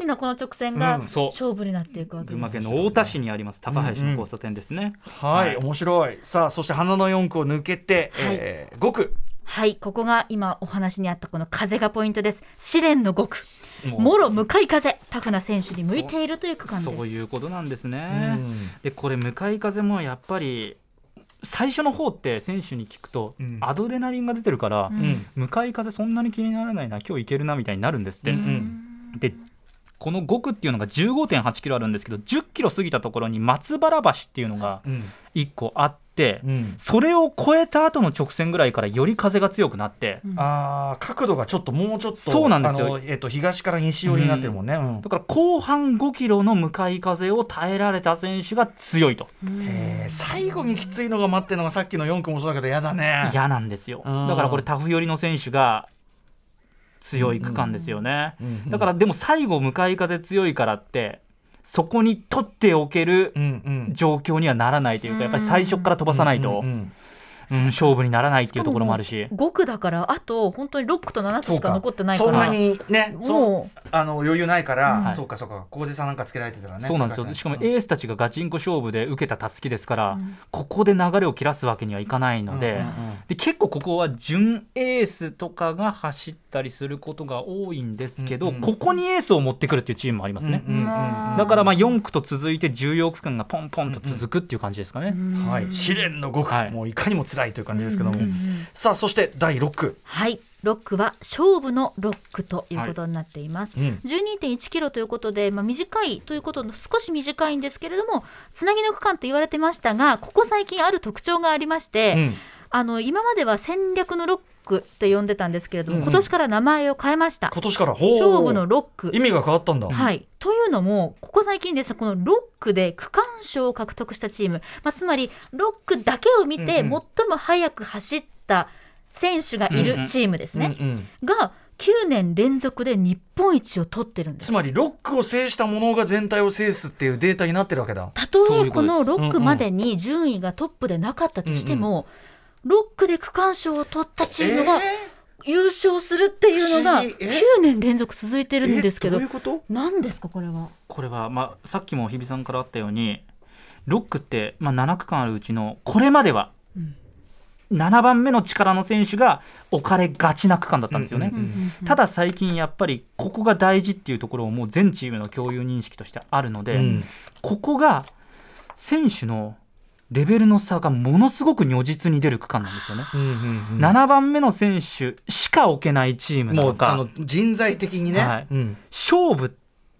利なこの直線が勝負になっていくわけです、群馬県の太田市にあります高林の交差点ですね。はい、面白いさあそして花の4区を抜けて、はいえー5区はいここが今お話にあったこの風がポイントです試練の5区もろ向かい風タフな選手に向いているという区間ですそういうことなんですうね。んでこれ向かい風もやっぱり最初の方って選手に聞くと、アドレナリンが出てるから、うん向かい風そんなに気にならないな今日いけるなみたいになるんですって。うんでこの5区っていうのが15.8キロあるんですけど10キロ過ぎたところに松原橋っていうのがうん。1個あって、うん。それを越えた後の直線ぐらいからより風が強くなって、あー角度がちょっともうちょっとそうなんですよ。あのえっと東から西寄りになってるもんね、うん。だから後半5キロの向かい風を耐えられた選手が強いと。へー最後にきついのが待ってるのがさっきの4区もそうだけど嫌だね。嫌なんですよ。うん。だからこれタフ寄りの選手が強い区間ですよね、うんだからでも最後向かい風強いからってそこに取っておけるうんうん。状況にはならないというかやっぱり最初から飛ばさないと、うんうんうん勝負にならないっていうところもあるし。5区だからあと本当に6区と7区しか残ってないかそんならにねそう。もあの余裕ないから、はい。そうかそうか。小出さんなんかつけられてたらねそうなんですよ。しかもエースたちがガチンコ勝負で受けたたすきですから、ここで流れを切らすわけにはいかないので,、うんうんうん。で結構ここは準エースとかが走ったりすることが多いんですけど、うんうん。ここにエースを持ってくるっていうチームもありますね、うんうんうんだからまあ4区と続いて重要区間がポンポンと続くっていう感じですかね。はい、試練の5区、はい。もういかにも辛いという感じですけども、うんうんさあそして第6区、はい。6区は勝負の6区ということになっています、うん。12.1キロということで、まあ、短いということの少し短いんですけれどもつなぎの区間と言われてましたがここ最近ある特徴がありまして、うんあの今までは戦略の6区って呼んでたんですけれども、うんうん。今年から名前を変えました。今年から？勝負の6区意味が変わったんだ、はい、というのもここ最近ですねこの6区で区間賞を獲得したチーム、まあ、つまり6区だけを見て最うんうん。も速く走った選手がいるチームですね、うんうん。が9年連続で日本一を取ってるんです。つまり6区を制したものが全体を制すっていうデータになってるわけだ。たとえこのうことです。6区までに順位がトップでなかったとしても、6区で区間賞を取ったチームが優勝するっていうのが不思議。え？9年連続続いてるんですけどえどういうこと？何ですかこれは？これは、まあ、さっきも日比さんからあったように6区って、まあ、7区間あるうちのこれまでは7番目の力の選手が置かれがちな区間だったんですよね。うんうん。ただ最近やっぱりここが大事っていうところをもう全チームの共有認識としてあるので、うん。ここが選手のレベルの差がものすごく如実に出る区間なんですよね。うんうんうん。7番目の選手しか置けないチームなのか。もうあの人材的にね、はい。うん。勝負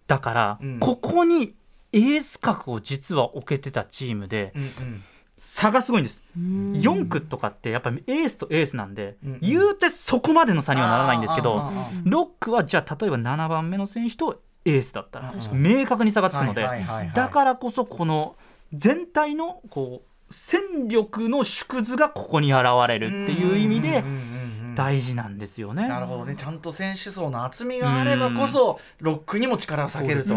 だから、うん。ここにエース格を実は置けてたチームでうんうん。差がすごいんです、うん。4区とかってやっぱりエースとエースなんで、うんうん。言うてそこまでの差にはならないんですけど、あーあーあー6区はじゃあ例えば7番目の選手とエースだったら明確に差がつくので、はいはいはいはい。だからこそこの全体のこう戦力の縮図がここに現れるっていう意味で大事なんですよね。なるほどね。ちゃんと選手層の厚みがあればこそロックにも力を避けると、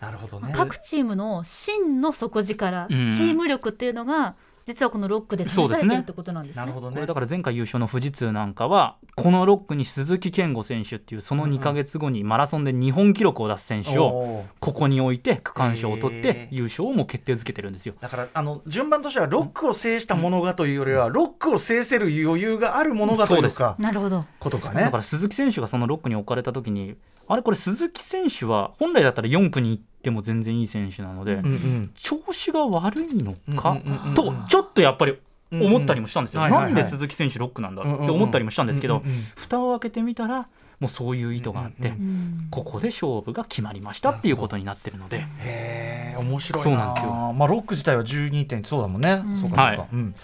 なるほどね。各チームの真の底力、うん。チーム力っていうのが実はこのロックで試されてるってことなんですね。なるほどね。だから前回優勝の富士通なんかはこの6区に鈴木健吾選手っていうその2か月後にマラソンで日本記録を出す選手をここに置いて区間賞を取っへてー。優勝をもう決定づけてるんですよ。だからあの順番としてはロックを制したものがというよりは、ロックを制せる余裕があるものがというか。なるほど。ことかね。だから鈴木選手がその6区に置かれた時にあれこれ鈴木選手は本来だったら4区に行っても全然いい選手なので、うんうん。調子が悪いのか、うんうんうんうん。とちょっとやっぱり思ったりもしたんですよ、なんで鈴木選手6区なんだ？って思ったりもしたんですけど、うんうんうん。蓋を開けてみたらもうそういう意図があって、うんうんうん。ここで勝負が決まりましたっていうことになってるので、へえ面白いな。そうなんですよ。まあロック自体は12点そうだもんね、うん。そうかそうか、はい。うん。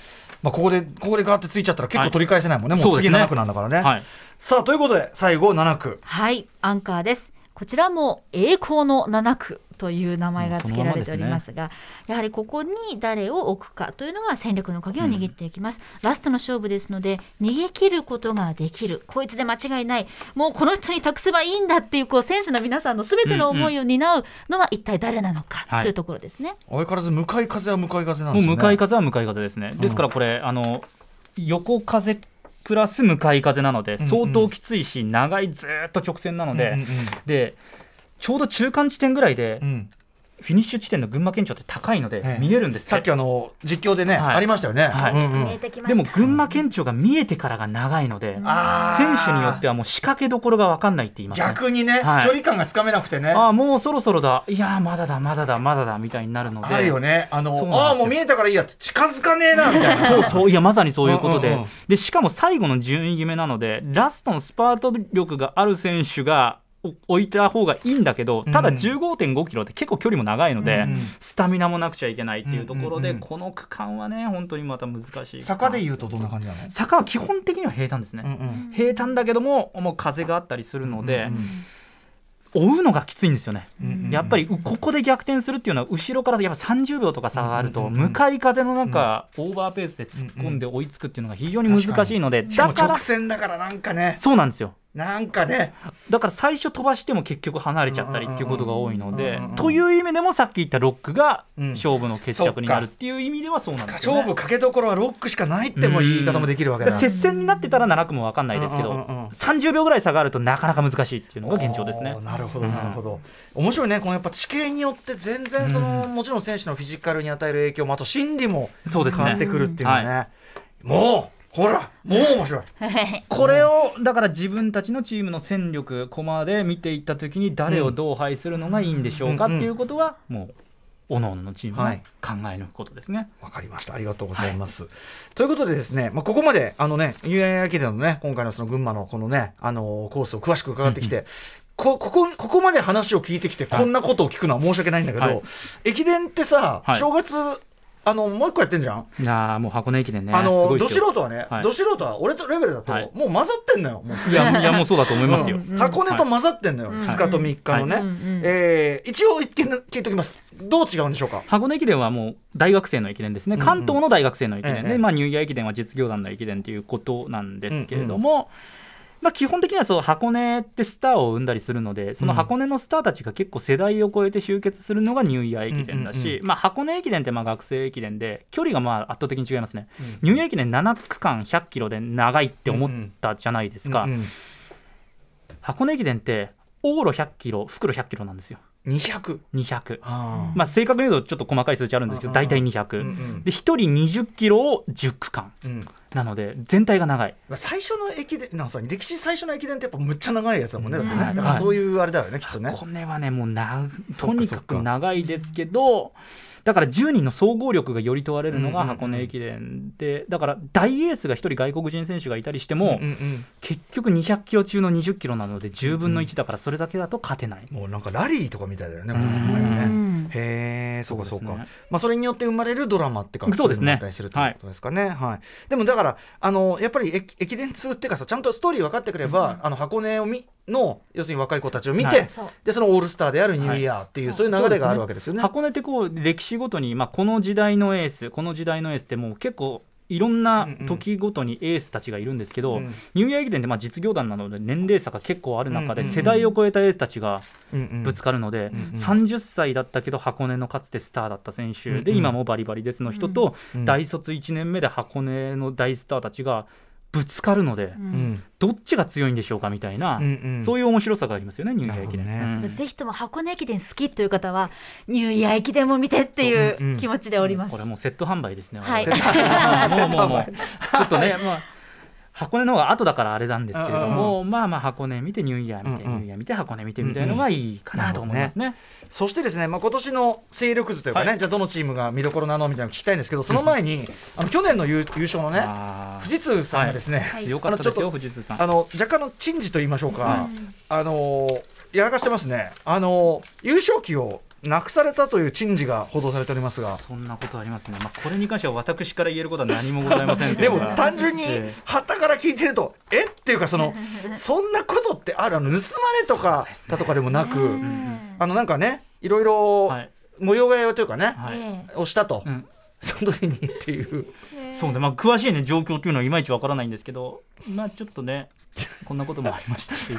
まあ、ここでここでガーってついちゃったら結構取り返せないもんね、もう次はいそうですね7区なんだからね、はい、さあということで最後7区。はい、アンカーです。こちらも栄光の7区という名前が付けられておりますが、やはりここに誰を置くかというのが戦略の鍵を握っていきます、ラストの勝負ですので逃げ切ることができる。こいつで間違いない。もうこの人に託せばいいんだっていうこう選手の皆さんの全ての思いを担うのは一体誰なのかはい。というところですね。相変わらず向かい風は向かい風なんもうですよね向かい風は向かい風ですね、ですからこれあの横風プラス向かい風なので相当きついし、長いずーっと直線なので、でちょうど中間地点ぐらいで、うんフィニッシュ地点の群馬県庁って高いのでええ。見えるんですさっきあの実況でね、はい。ありましたよね。でも群馬県庁が見えてからが長いので選手によってはもう仕掛けどころが分かんないって言いますね。逆にね、はい。距離感がつかめなくてね。ああもうそろそろだ。いやーまだだまだだまだだみたいになるので。あるよね。あのああもう見えたからいいやって近づかねえなみたいな。そうそういやまさにそういうことで,、うんうんうん。でしかも最後の順位決めなのでラストのスパート力がある選手がお置いた方がいいんだけどただうん15.5キロって結構距離も長いので、うんうん。スタミナもなくちゃいけないっていうところで、うん。うんうんこの区間はね本当にまた難しい坂で言うとどんな感じなの？坂は基本的には平坦ですね、うんうん。平坦だけどももう風があったりするので、うん追うのがきついんですよね、うんうんやっぱりここで逆転するっていうのは後ろからやっぱ30秒とか差があるとうんうんうん。向かい風の中、オーバーペースで突っ込んで追いつくっていうのが非常に難しいので、しかもだから直線だからなんかね、そうなんですよなんかね、だから最初飛ばしても結局離れちゃったりっていうことが多いのでうんうんうんうん。という意味でもさっき言ったロックがうん。勝負の決着になるっていう意味ではそうなんですよ、ね、勝負かけどころはロックしかないっても言い方もできるわけだ。で接戦になってたら7区も分かんないですけど、うんうんうんうん。30秒ぐらい差があるとなかなか難しいっていうのが現状ですね。なるほどなるほど、面白いね。このやっぱ地形によって全然その、もちろん選手のフィジカルに与える影響もあと心理もそうですね。変わってくるっていうのはね。はもうほらもう面白い。これをだから自分たちのチームの戦力駒で見ていった時に誰をどう配するのがいいんでしょうかっていうことはもう各々のチームがはい。考え抜くことですね。わかりました。ありがとうございます。ということでですね、まあ、ここまで、あのね、UAE 駅伝のね、今回のその群馬のこのね、あのーコースを詳しく伺ってきて、こ、ここ、ここまで話を聞いてきて、こんなことを聞くのは申し訳ないんだけど、はい。駅伝ってさ、はい。正月、あの、もう一個やってんじゃん、いやーもう箱根駅伝ね、あのど素人はね、はい。ど素人は俺とレベルだと、はい。もう混ざってんのよ、もうすい。やいやもうそうだと思いますよ。うん。箱根と混ざってんのよ、2日と3日のね、はい。うんうんえー一応一見聞いておきます。どう違うんでしょうか？箱根駅伝はもう大学生の駅伝ですね、関東の大学生の駅伝で、ええまあ、ニューイヤー駅伝は実業団の駅伝ということなんですけれども、まあ、基本的にはそう箱根ってスターを生んだりするのでその箱根のスターたちが結構世代を超えて集結するのがニューイヤー駅伝だし、まあ、箱根駅伝ってまあ学生駅伝で距離がまあ圧倒的に違いますね、ニューイヤー駅伝7区間100キロで長いって思ったじゃないですか、箱根駅伝って往路100キロ袋100キロなんですよ。200 200。あー。まあ、正確に言うとちょっと細かい数値あるんですけど大体200、うんうん。で1人20キロを10区間。うんなので全体が長い。最初の駅伝なんかさ歴史最初の駅伝ってやっぱむっちゃ長いやつだもんね、だってねはいだからそういうあれだよね、きっとね。これはねもうなとにかく長いですけどだから10人の総合力がより問われるのうんうんうん。が箱根駅伝でだから大エースが1人外国人選手がいたりしても、うんうん結局200キロ中の20キロなので10分の1だからそれだけだと勝てない。もうなんかラリーとかみたいだよね、うん。もうね。うんへえそうかそうか。まあそれによって生まれるドラマっていうかそうですね。いのがあったりするということですかね。はい、でもだからあのやっぱり駅駅伝通っていうかさちゃんとストーリー分かってくれば、あの箱根をみの要するに若い子たちを見て、はい。でそのオールスターであるニューイヤーっていう、そう。いう流れがあるわけですよね。箱根ってこう歴史ごとに、まあ、この時代のエースこの時代のエースってもう結構いろんな時ごとにエースたちがいるんですけど、うん。ニューイヤー駅伝ってまあ実業団なので年齢差が結構ある中で世代を超えたエースたちがぶつかるので、うんうん30歳だったけど箱根のかつてスターだった選手。で、うんうん。今もバリバリですの人と、うん大卒1年目で箱根の大スターたちがぶつかるので、うん。どっちが強いんでしょうかみたいな、うんうん。そういう面白さがありますよねニューイヤー駅伝。ね。うん。ぜひとも箱根駅伝好きという方はニューイヤー駅伝も見てっていそううんうんう気持ちでおります。これもうセット販売ですね。はい。我々もうもう。もうちょっとね、まあ箱根の方が後だからあれなんですけれども、まあまあ箱根見てニューイヤー見て、うんうん。ニューイヤー見て箱根見てみたいのがいいかなと思いますね。そしてですね、まあ、今年の勢力図というかね、はい。じゃあどのチームが見どころなのみたいなの聞きたいんですけどその前に、あの去年の優優勝のね富士通さんがですね、強かったですよあのちょっ富士通さん。あの若干の珍事と言いましょうか、あのやらかしてますね、あの優勝旗をなくされたという珍事が報道されておりますが。そんなことありますね。まあこれに関しては私から言えることは何もございませんでも単純にえ旗から聞いてるとえ？っていうかその そんなことってある？あの盗まれとかだとかでもなく、うん。あのなんかねいろいろはい。模様替えというかね、はい。えをしたと、うん。その時にっていう。えそうね、まあ詳しいね状況というのはいまいちわからないんですけど、まあちょっとね。こんなこともありましたっていう、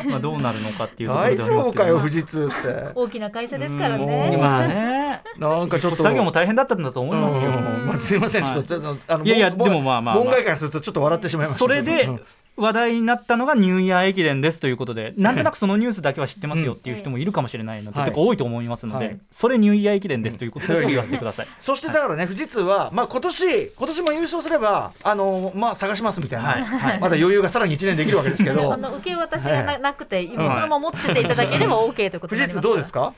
まあどうなるのかっていうところ大ではあり丈夫かよますけど、富士通って。大きな会社ですからうん。ね。まあね、なんかちょっと。作業も大変だったんだと思いますよ。うん。まあ、すいません、はいちょっとちょっとあのいやいやでもまあまあまあ。門外からするとちょっと笑ってしまいましたそれでうん話題になったのがニューイヤー駅伝ですということで、なんとなくそのニュースだけは知ってますよっていう人もいるかもしれないので、はい。結構多いと思いますので、はい。それニューイヤー駅伝ですということだけ言わせてくださ い。そしてだからね、富士通は、まあ今年、今年も優勝すれば、あのまあ探しますみたいな、はい。はい。まだ余裕がさらに1年できるわけですけど。そ、の受け渡しがななくて、ん今そのまま持ってていただければ OK ということ富士通になりますどうですか？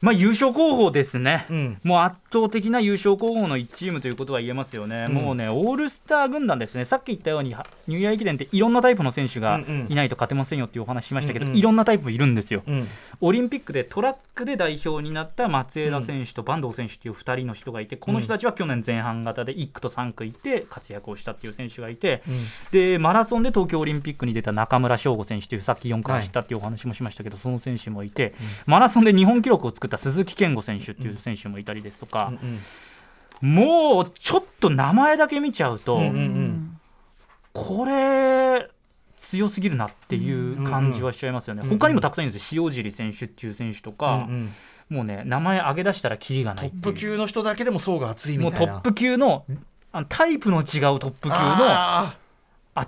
まあ優勝候補ですね、うん。もう圧倒的な優勝候補の1チームということは言えますよね、うん。もうね、オールスター軍団ですね、さっき言ったように、はニューイヤー駅伝っていろんなタイプの選手がいないと勝てませんよっていうお話しましたけど、うんうん。いろんなタイプいるんですよ。うん、オリンピックでトラックで代表になった松枝選手と坂東選手っていう2人の人がいて、この人たちは去年前半型で1区と3区行って活躍をしたっていう選手がいて、でマラソンで東京オリンピックに出た中村翔吾選手というさっき4区走ったっていうお話もしましたけど、その選手もいて、マラソンで日本記録を作った鈴木健吾選手っていう選手もいたりですとか、うんもうちょっと名前だけ見ちゃうと、うんうんこれ強すぎるなっていう感じはしちゃいますよね、うんうん。他にもたくさんいるんですよ。塩尻選手っていう選手とか、うんうん。もうね名前挙げ出したらキリがなトいっていう。ップ級の人だけでも層が厚いみたいな。もうトップ級のタイプの違うトップ級のあ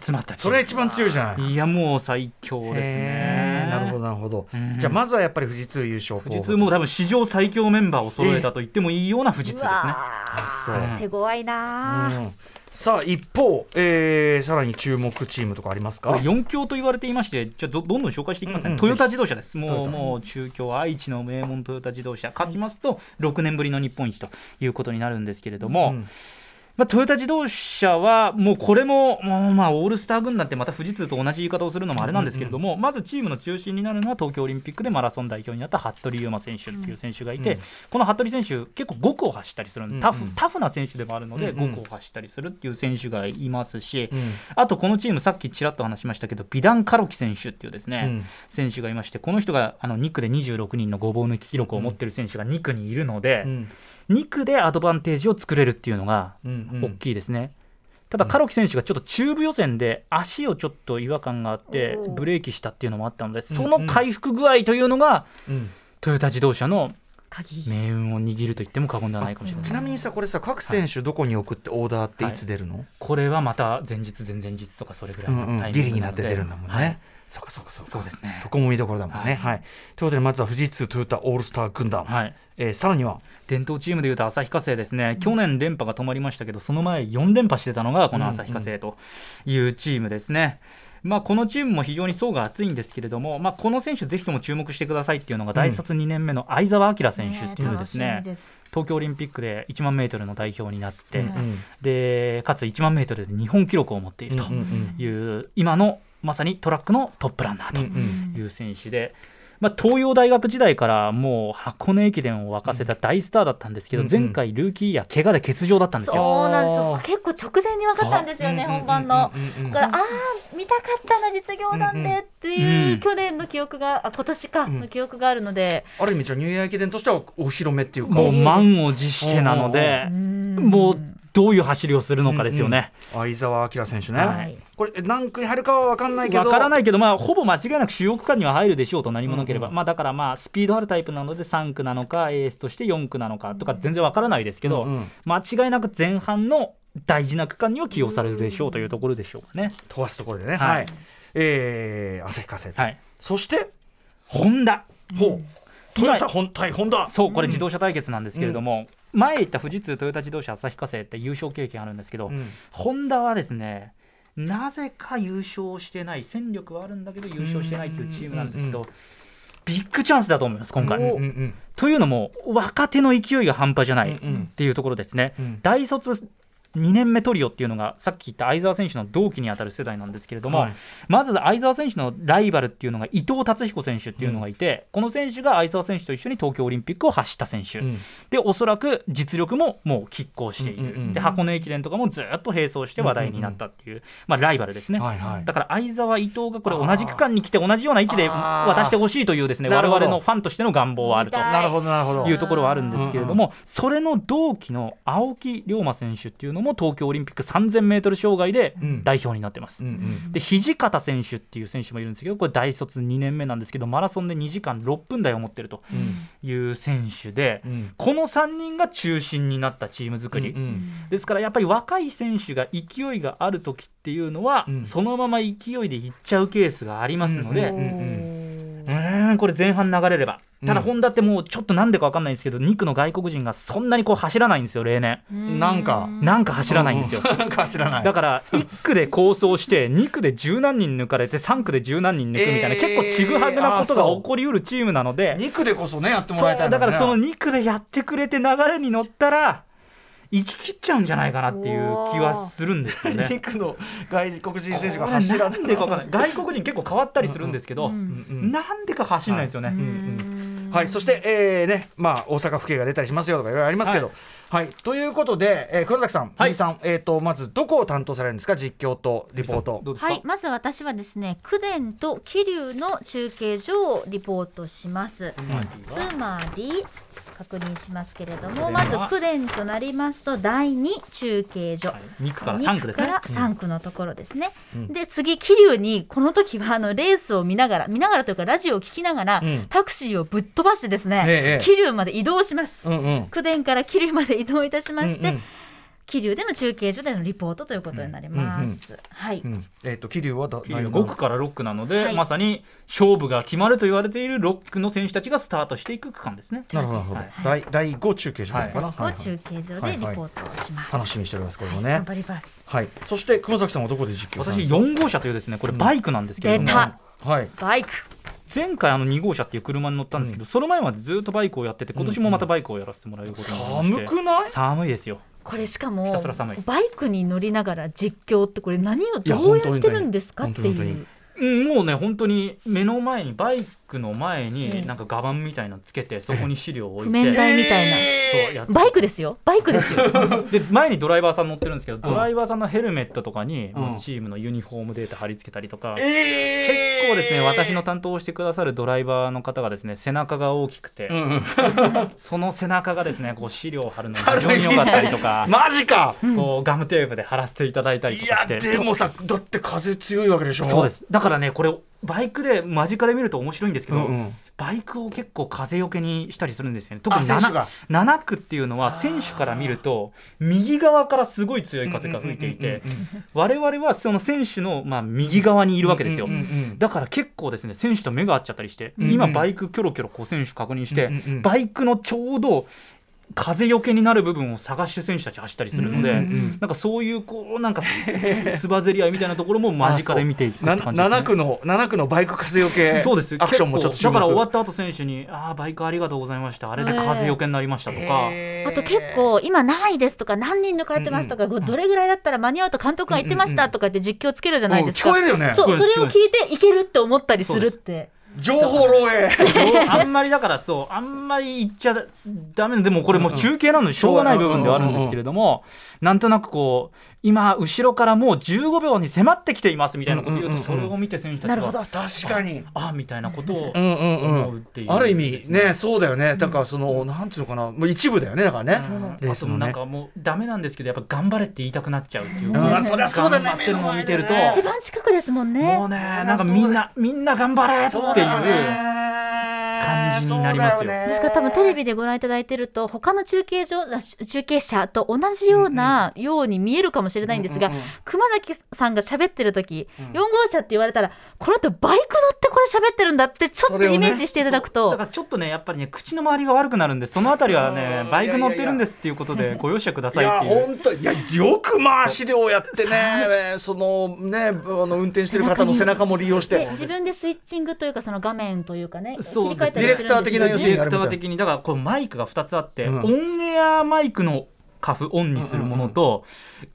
集まったそれが一番強いじゃない。いやもう最強ですへねーなるほどなるほど。うん。じゃあまずはやっぱり富士通優勝。富士通も多分史上最強メンバーを揃えたと言ってもいいような富士通ですね、そう。うん。手強いな。あ、うん。さあ一方、えー、さらに注目チームとかありますか？これ4強と言われていまして、じゃあどどんどん紹介していきますね、うん。うん。トヨタ自動車です、もうもう中京、愛知の名門トヨタ自動車、勝ちますと6年ぶりの日本一ということになるんですけれども、うんまあ、トヨタ自動車はもうこれももうまあオールスター軍団ってまた富士通と同じ言い方をするのもあれなんですけれども、まずチームの中心になるのは東京オリンピックでマラソン代表になった服部勇馬選手っていう選手がいて、うんこの服部選手結構5区を走ったりするタフ,、うんうん。タフな選手でもあるのでうんうん。5区を走ったりするっていう選手がいますし、うん。あとこのチームさっきちらっと話しましたけどビダン・カロキ選手っていうですね、うん。選手がいましてこの人があの2区で26人のごぼう抜き記録を持ってる選手が2区にいるので、うん2区でアドバンテージを作れるっていうのがうんうん。大きいですね。ただ、カロキ選手がちょっと中部予選で足をちょっと違和感があってブレーキしたっていうのもあったのでその回復具合というのがうん。トヨタ自動車の鍵。命運を握ると言っても過言ではないかもしれないちなみにさこれさ各選手どこに送ってオーダーっていつ出るの、これはまた前日前々日とかそれぐらいのうんうん。タイミングギリになって出るんだもんね、はいそうかそうかそうか。そうですね。そこも見どころだもんね、ははい。いということでまずは富士通トヨタオールスター軍団、はい。えーさらには。伝統チームでいうと旭化成ですね、去年連覇が止まりましたけど、その前4連覇してたのがこの旭化成というチームですね。まあ、このチームも非常に層が厚いんですけれども、まあ、この選手、ぜひとも注目してくださいっていうのが、大卒2年目の相澤晃選手っていうですね、楽しみです。東京オリンピックで1万メートルの代表になって、うんでかつ1万メートルで日本記録を持っているとうんうん。いう、今のまさにトラックのトップランナーと。うんいう選手で、まあ、東洋大学時代からもう箱根駅伝を沸かせた大スターだったんですけど、うん前回ルーキーイヤー怪我で欠場だったんですよ。そうなんですよ。結構直前に分かったんですよね本番の。うんうんうんうんだからああ見たかったな実業団でっていう、うん。去年の記憶があ今年かうん。の記憶があるので、ある意味じゃあニューイヤー駅伝としてはお披露目っていうか。もう満を持してなので、もうどういう走りをするのかですよね。相澤晃選手ね、はい。これえ何区に入るかは分かんないけど。わからないけど、まあ、ほぼ間違いなく主要区間には入るでしょうと何もなければ、うん。うんまあ、だからまあスピードあるタイプなので3区なのかエースとして4区なのかとか全然わからないですけど、うんうん。間違いなく前半の大事な区間には起用されるでしょうというところでしょうかね。飛ばすところでね。はい。はい、えー、旭化成、はい、そしてホンダ。ほう。トヨタ本対ホンダ。そうこれ自動車対決なんですけれども、前言った富士通トヨタ自動車旭化成って優勝経験あるんですけど、うんホンダはですねなぜか優勝してない戦力はあるんだけど優勝してないというチームなんですけど、うんビッグチャンスだと思います今回。おうんうんというのも若手の勢いが半端じゃないっうんうんていうところですね。うん大卒2年目トリオっていうのがさっき言った相澤選手の同期に当たる世代なんですけれども、はい。まず相澤選手のライバルっていうのが伊藤達彦選手っていうのがいて、この選手が相澤選手と一緒に東京オリンピックを走った選手、うん。でおそらく実力ももう拮抗している、うんうんうん。で箱根駅伝とかもずっと並走して話題になったっていう、まあ、ライバルですね。はいはい。だから相澤、伊藤がこれ同じ区間に来て同じような位置で渡してほしいというですね我々のファンとしての願望はあると。見たなるほどなるほど。いうところはあるんですけれども、それの同期の青木涼真選手っていうののも東京オリンピック 3000m 障害でうん。代表になってます。うんうんで土方選手っていう選手もいるんですけどこれ大卒2年目なんですけどマラソンで2時間6分台を持ってるという選手で、うん。この3人が中心になったチーム作り、うんですからやっぱり若い選手が勢いがある時っていうのは、うん。そのまま勢いでいっちゃうケースがありますので、ううんうんーんこれ前半流れれば。ただうん。ホンダってもうちょっとなんでか分かんないんですけど2区の外国人がそんなにこう走らないんですよ例年。なんか。なんか走らないんですよ、なんか知らない。だから1区で構想して2区で十何人抜かれて3区で十何人抜くみたいな、えー結構ちぐはぐなことが起こりうるチームなので。2区でこそねやってもらいたいだからその2 2区でやってくれて流れに乗ったら行き切っちゃうんじゃないかなっていう気はするんですよね。区の外国人選手が走らなんでか分かんない。外国人結構変わったりするんですけど、うんうんなんでか走んないんですよね。はい、そして、えーねまあ、大阪府警が出たりしますよとかいろいろありますけど、はい。ということで、えー、黒崎さん、はい。さん、えー、とまずどこを担当されるんですか？実況とリポート。はい、まず私はですね、九電と桐生の中継所をリポートします。つまり確認しますけれども、まず九電となりますと第二中継所。2区から3区ですね。から3区のところですね、うん。で次桐生にこの時はあのレースを見ながら見ながらというかラジオを聞きながら、うん。タクシーをぶっ飛ばしてですね、ええ。桐生まで移動します、うんうん。九電から桐生まで移動いたしまして、うんうん桐生での中継所でのリポートということになります、はい、うん。えっ、と桐生はだ桐生5区から6区なので、はい。まさに勝負が決まると言われている6区の選手たちがスタートしていく区間ですね。なるほど第第5中継所かな、をはい。はい。中継所でリポートをします、楽しみにしておりますこれもね。頑張ります。はい。そして熊崎さんはどこで実況私です？か4号車というですねこれバイクなんですけれども、出た。はい。バイク。前回あの2号車っていう車に乗ったんですけど、その前までずっとバイクをやってて今年もまたバイクをやらせてもらうことになりまして、寒くない？寒いですよこれしかひもバイクに乗りながら実況ってこれ何をどうやってるんですかっていう。うんもうね本当に目の前にバイクの前ええになんかガバンみたいなのつけてそこに資料を置譜いて、面台みたいな、そうやバイクですよ。バイクですよ。で前にドライバーさん乗ってるんですけど、ドライバーさんのヘルメットとかに、もうチームのユニフォームデータ貼り付けたりとか、え結構ですね私の担当をしてくださるドライバーの方がですね背中が大きくて、うんうん。その背中がですねこう資料を貼るのが非常に良かったりとか、マジか。こうガムテープで貼らせていただいたりとかして。でもさだって風強いわけでしょ。そうです。だからねこれバイクで間近で見ると面白いんですけど、うんうん。バイクを結構風よけにしたりするんですよね。特にあ選手が。7, 7区っていうのは選手から見ると右側からすごい強い風が吹いていて我々はその選手のまあ右側にいるわけですよ、だから結構ですね選手と目が合っちゃったりして、うんうん。今バイクキョロキョロこう選手確認して、バイクのちょうど風よけになる部分を探して選手たち走ったりするので、うんうんうんなんかそういうこうなんか つばぜり合いみたいなところも間近で見ていくな感じです、ね。7区の7区のバイク風よけそうです。アクションもちょっとだから終わっった後選手に「ああバイクありがとうございました。あれで風よけになりました」とか、あと結構今何位ですとか何人抜かれてますとか、どれぐらいだったら間に合うと監督が言ってましたとかって実況つけるじゃないですか、聞こえるよね。そうそれを聞いていけるって思ったりするって情報漏洩。あんまりだからそうあんまり言っちゃだめでもこれもう中継なのでしょうがない部分ではあるんですけれどもなんとなくこう今後ろからもう15秒に迫ってきていますみたいなこと言うとうんうんうんうんそれを見て選手たちなるほど。は確かに。あみたいなことをうんうんうん思うっていう。ある意味ねそうだよね。だからそのなんていうのかな。もう一部だよねだからね。レーあともなんかもうダメなんですけどやっぱ頑張れって言いたくなっちゃうっていう。うん。そりゃそうだね。頑張ってるのを見てると。目の前で一番近くですもんね。もうねなんかみんなみんな頑張れっていう感じになりますよ。ですから多分テレビでご覧いただいてると他の中継所中継車と同じようなように見えるかもしれないんですが、うんうんうん。熊崎さんが喋ってる時、4号車って言われたらこの人バイク乗ってこれ喋ってるんだってちょっとイメージしていただくと、だからちょっとねやっぱりね口の周りが悪くなるんでそのあたりはねバイク乗ってるんですっていうことでご容赦くだいやさいっていう。本当いやよくまあ資料をやってね。そのねあの運転してる方の背中も利用して。で自分でスイッチングというかその画面というかね切り替えたりするんですよディレクター的な要デするにィレクター的にだからこうマイクが2つあって、うん。オンエアマイクのカフオンにするものと、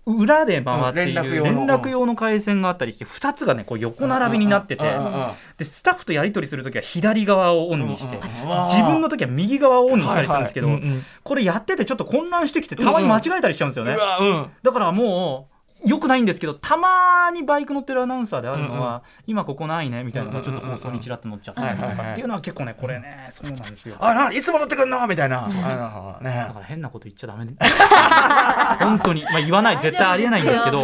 裏で回っているうん連絡用の。連絡用の回線があったりして2つがねこう横並びになってて、うんうんうんでスタッフとやり取りするときは左側をオンにして、うんうん自分の時は右側をオンにしたりするんですけど、はいはい。うんうん。これやっててちょっと混乱してきてたまに間違えたりしちゃうんですよね。うわうん。だからもうよくないんですけどたまにバイク乗ってるアナウンサーであるのは、今ここないねみたいなのがちょっと放送にちらっと乗っちゃったりとかっていうのは結構ねこれねそうなんですよ。あないつも乗ってくんの？みたいな。ね。だから変なこと言っちゃダメ本 本当に、まあ、言わない絶対ありえないんですけど。い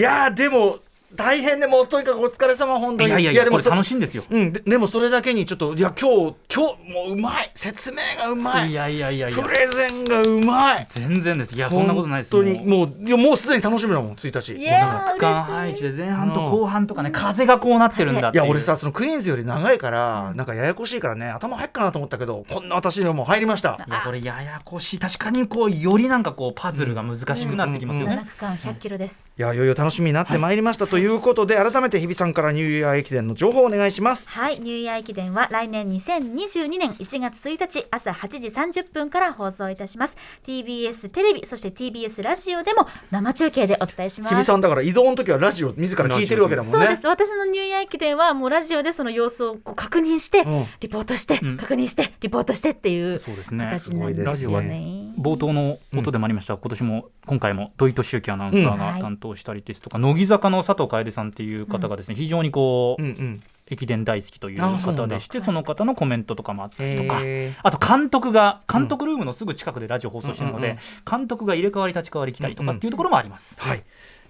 やーでも大変でもうとにかくお疲れ様本当に。いやいやいやでもそ楽しいんですよ。うん。ででもそれだけにちょっといや今日今日もううまい。説明がうまい。いやいやいやいや。プレゼンがうまい。全然です。いやそんなことないです。本当にもう。いやもうすでに楽しみだもん1日いやー区間配置で前半と後半とかね風がこうなってるんだっていや俺さそのクイーンズより長いからなんかややこしいからね頭入っかなと思ったけどこんな私にはもう入りました。いやこれややこしい。確かにこうよりなんかこうパズルが難しくなってきますよね。7区間100キロですいやいよいよ楽しみになってまいりました、ということで改めて日比さんからニューイヤー駅伝の情報をお願いします。はい、ニューイヤー駅伝は来年2022年1月1日朝8時30分から放送いたします。TBS テレビそして TBS ラジオでも生中継でお伝えします。日比さんだから移動の時はラジオ自ら聞いてるわけだもんね。そうです。私のニューイヤー駅伝はもうラジオでその様子をこう確認して、うん。リポートして、うん。確認してリポートしてっていうそうですね。形になりますよすごいですね。冒頭の音でもありました、今年も今回も土井敏之アナウンサーうん。はい。が担当したりですとか、乃木坂の佐藤楓さんっていう方がですね、非常にこう、うんうん。駅伝大好きという方でしてその方のコメントとかもあったりとか。あと監督が監督ルームのすぐ近くでラジオ放送してるので、監督が入れ替わり立ち替わり来たりとかっていうところもあります。はい。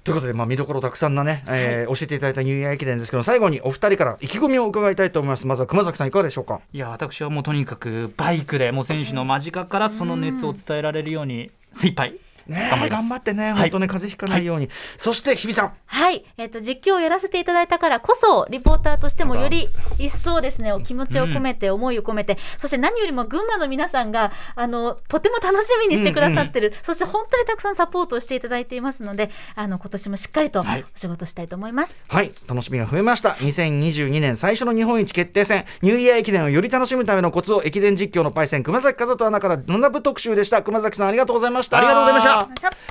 ということで、まあ、見どころたくさんなね、えー教えていただいたニューイヤー駅伝ですけど最後にお二人から意気込みを伺いたいと思います。まずは熊崎さんいかがでしょうか？いや私はもうとにかくバイクでもう選手の間近からその熱を伝えられるように精一杯ね頑張ります。頑張ってね、い。本当ね風邪ひかないように、そして日比さん。はい、えっ、と実況をやらせていただいたからこそリポーターとしてもより一層ですねお気持ちを込めて、思いを込めて。そして何よりも群馬の皆さんがあのとても楽しみにしてくださってる、そして本当にたくさんサポートをしていただいていますのであの今年もしっかりとおはい。仕事したいと思います。はい。楽しみが増えました。2022年最初の日本一決定戦。ニューイヤー駅伝をより楽しむためのコツを駅伝実況のパイセン熊崎和人アナから7部特集でした。熊崎さんありがとうございました。ありがとうございました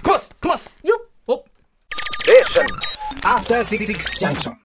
クマスクマスよっお Station. After Six Junction.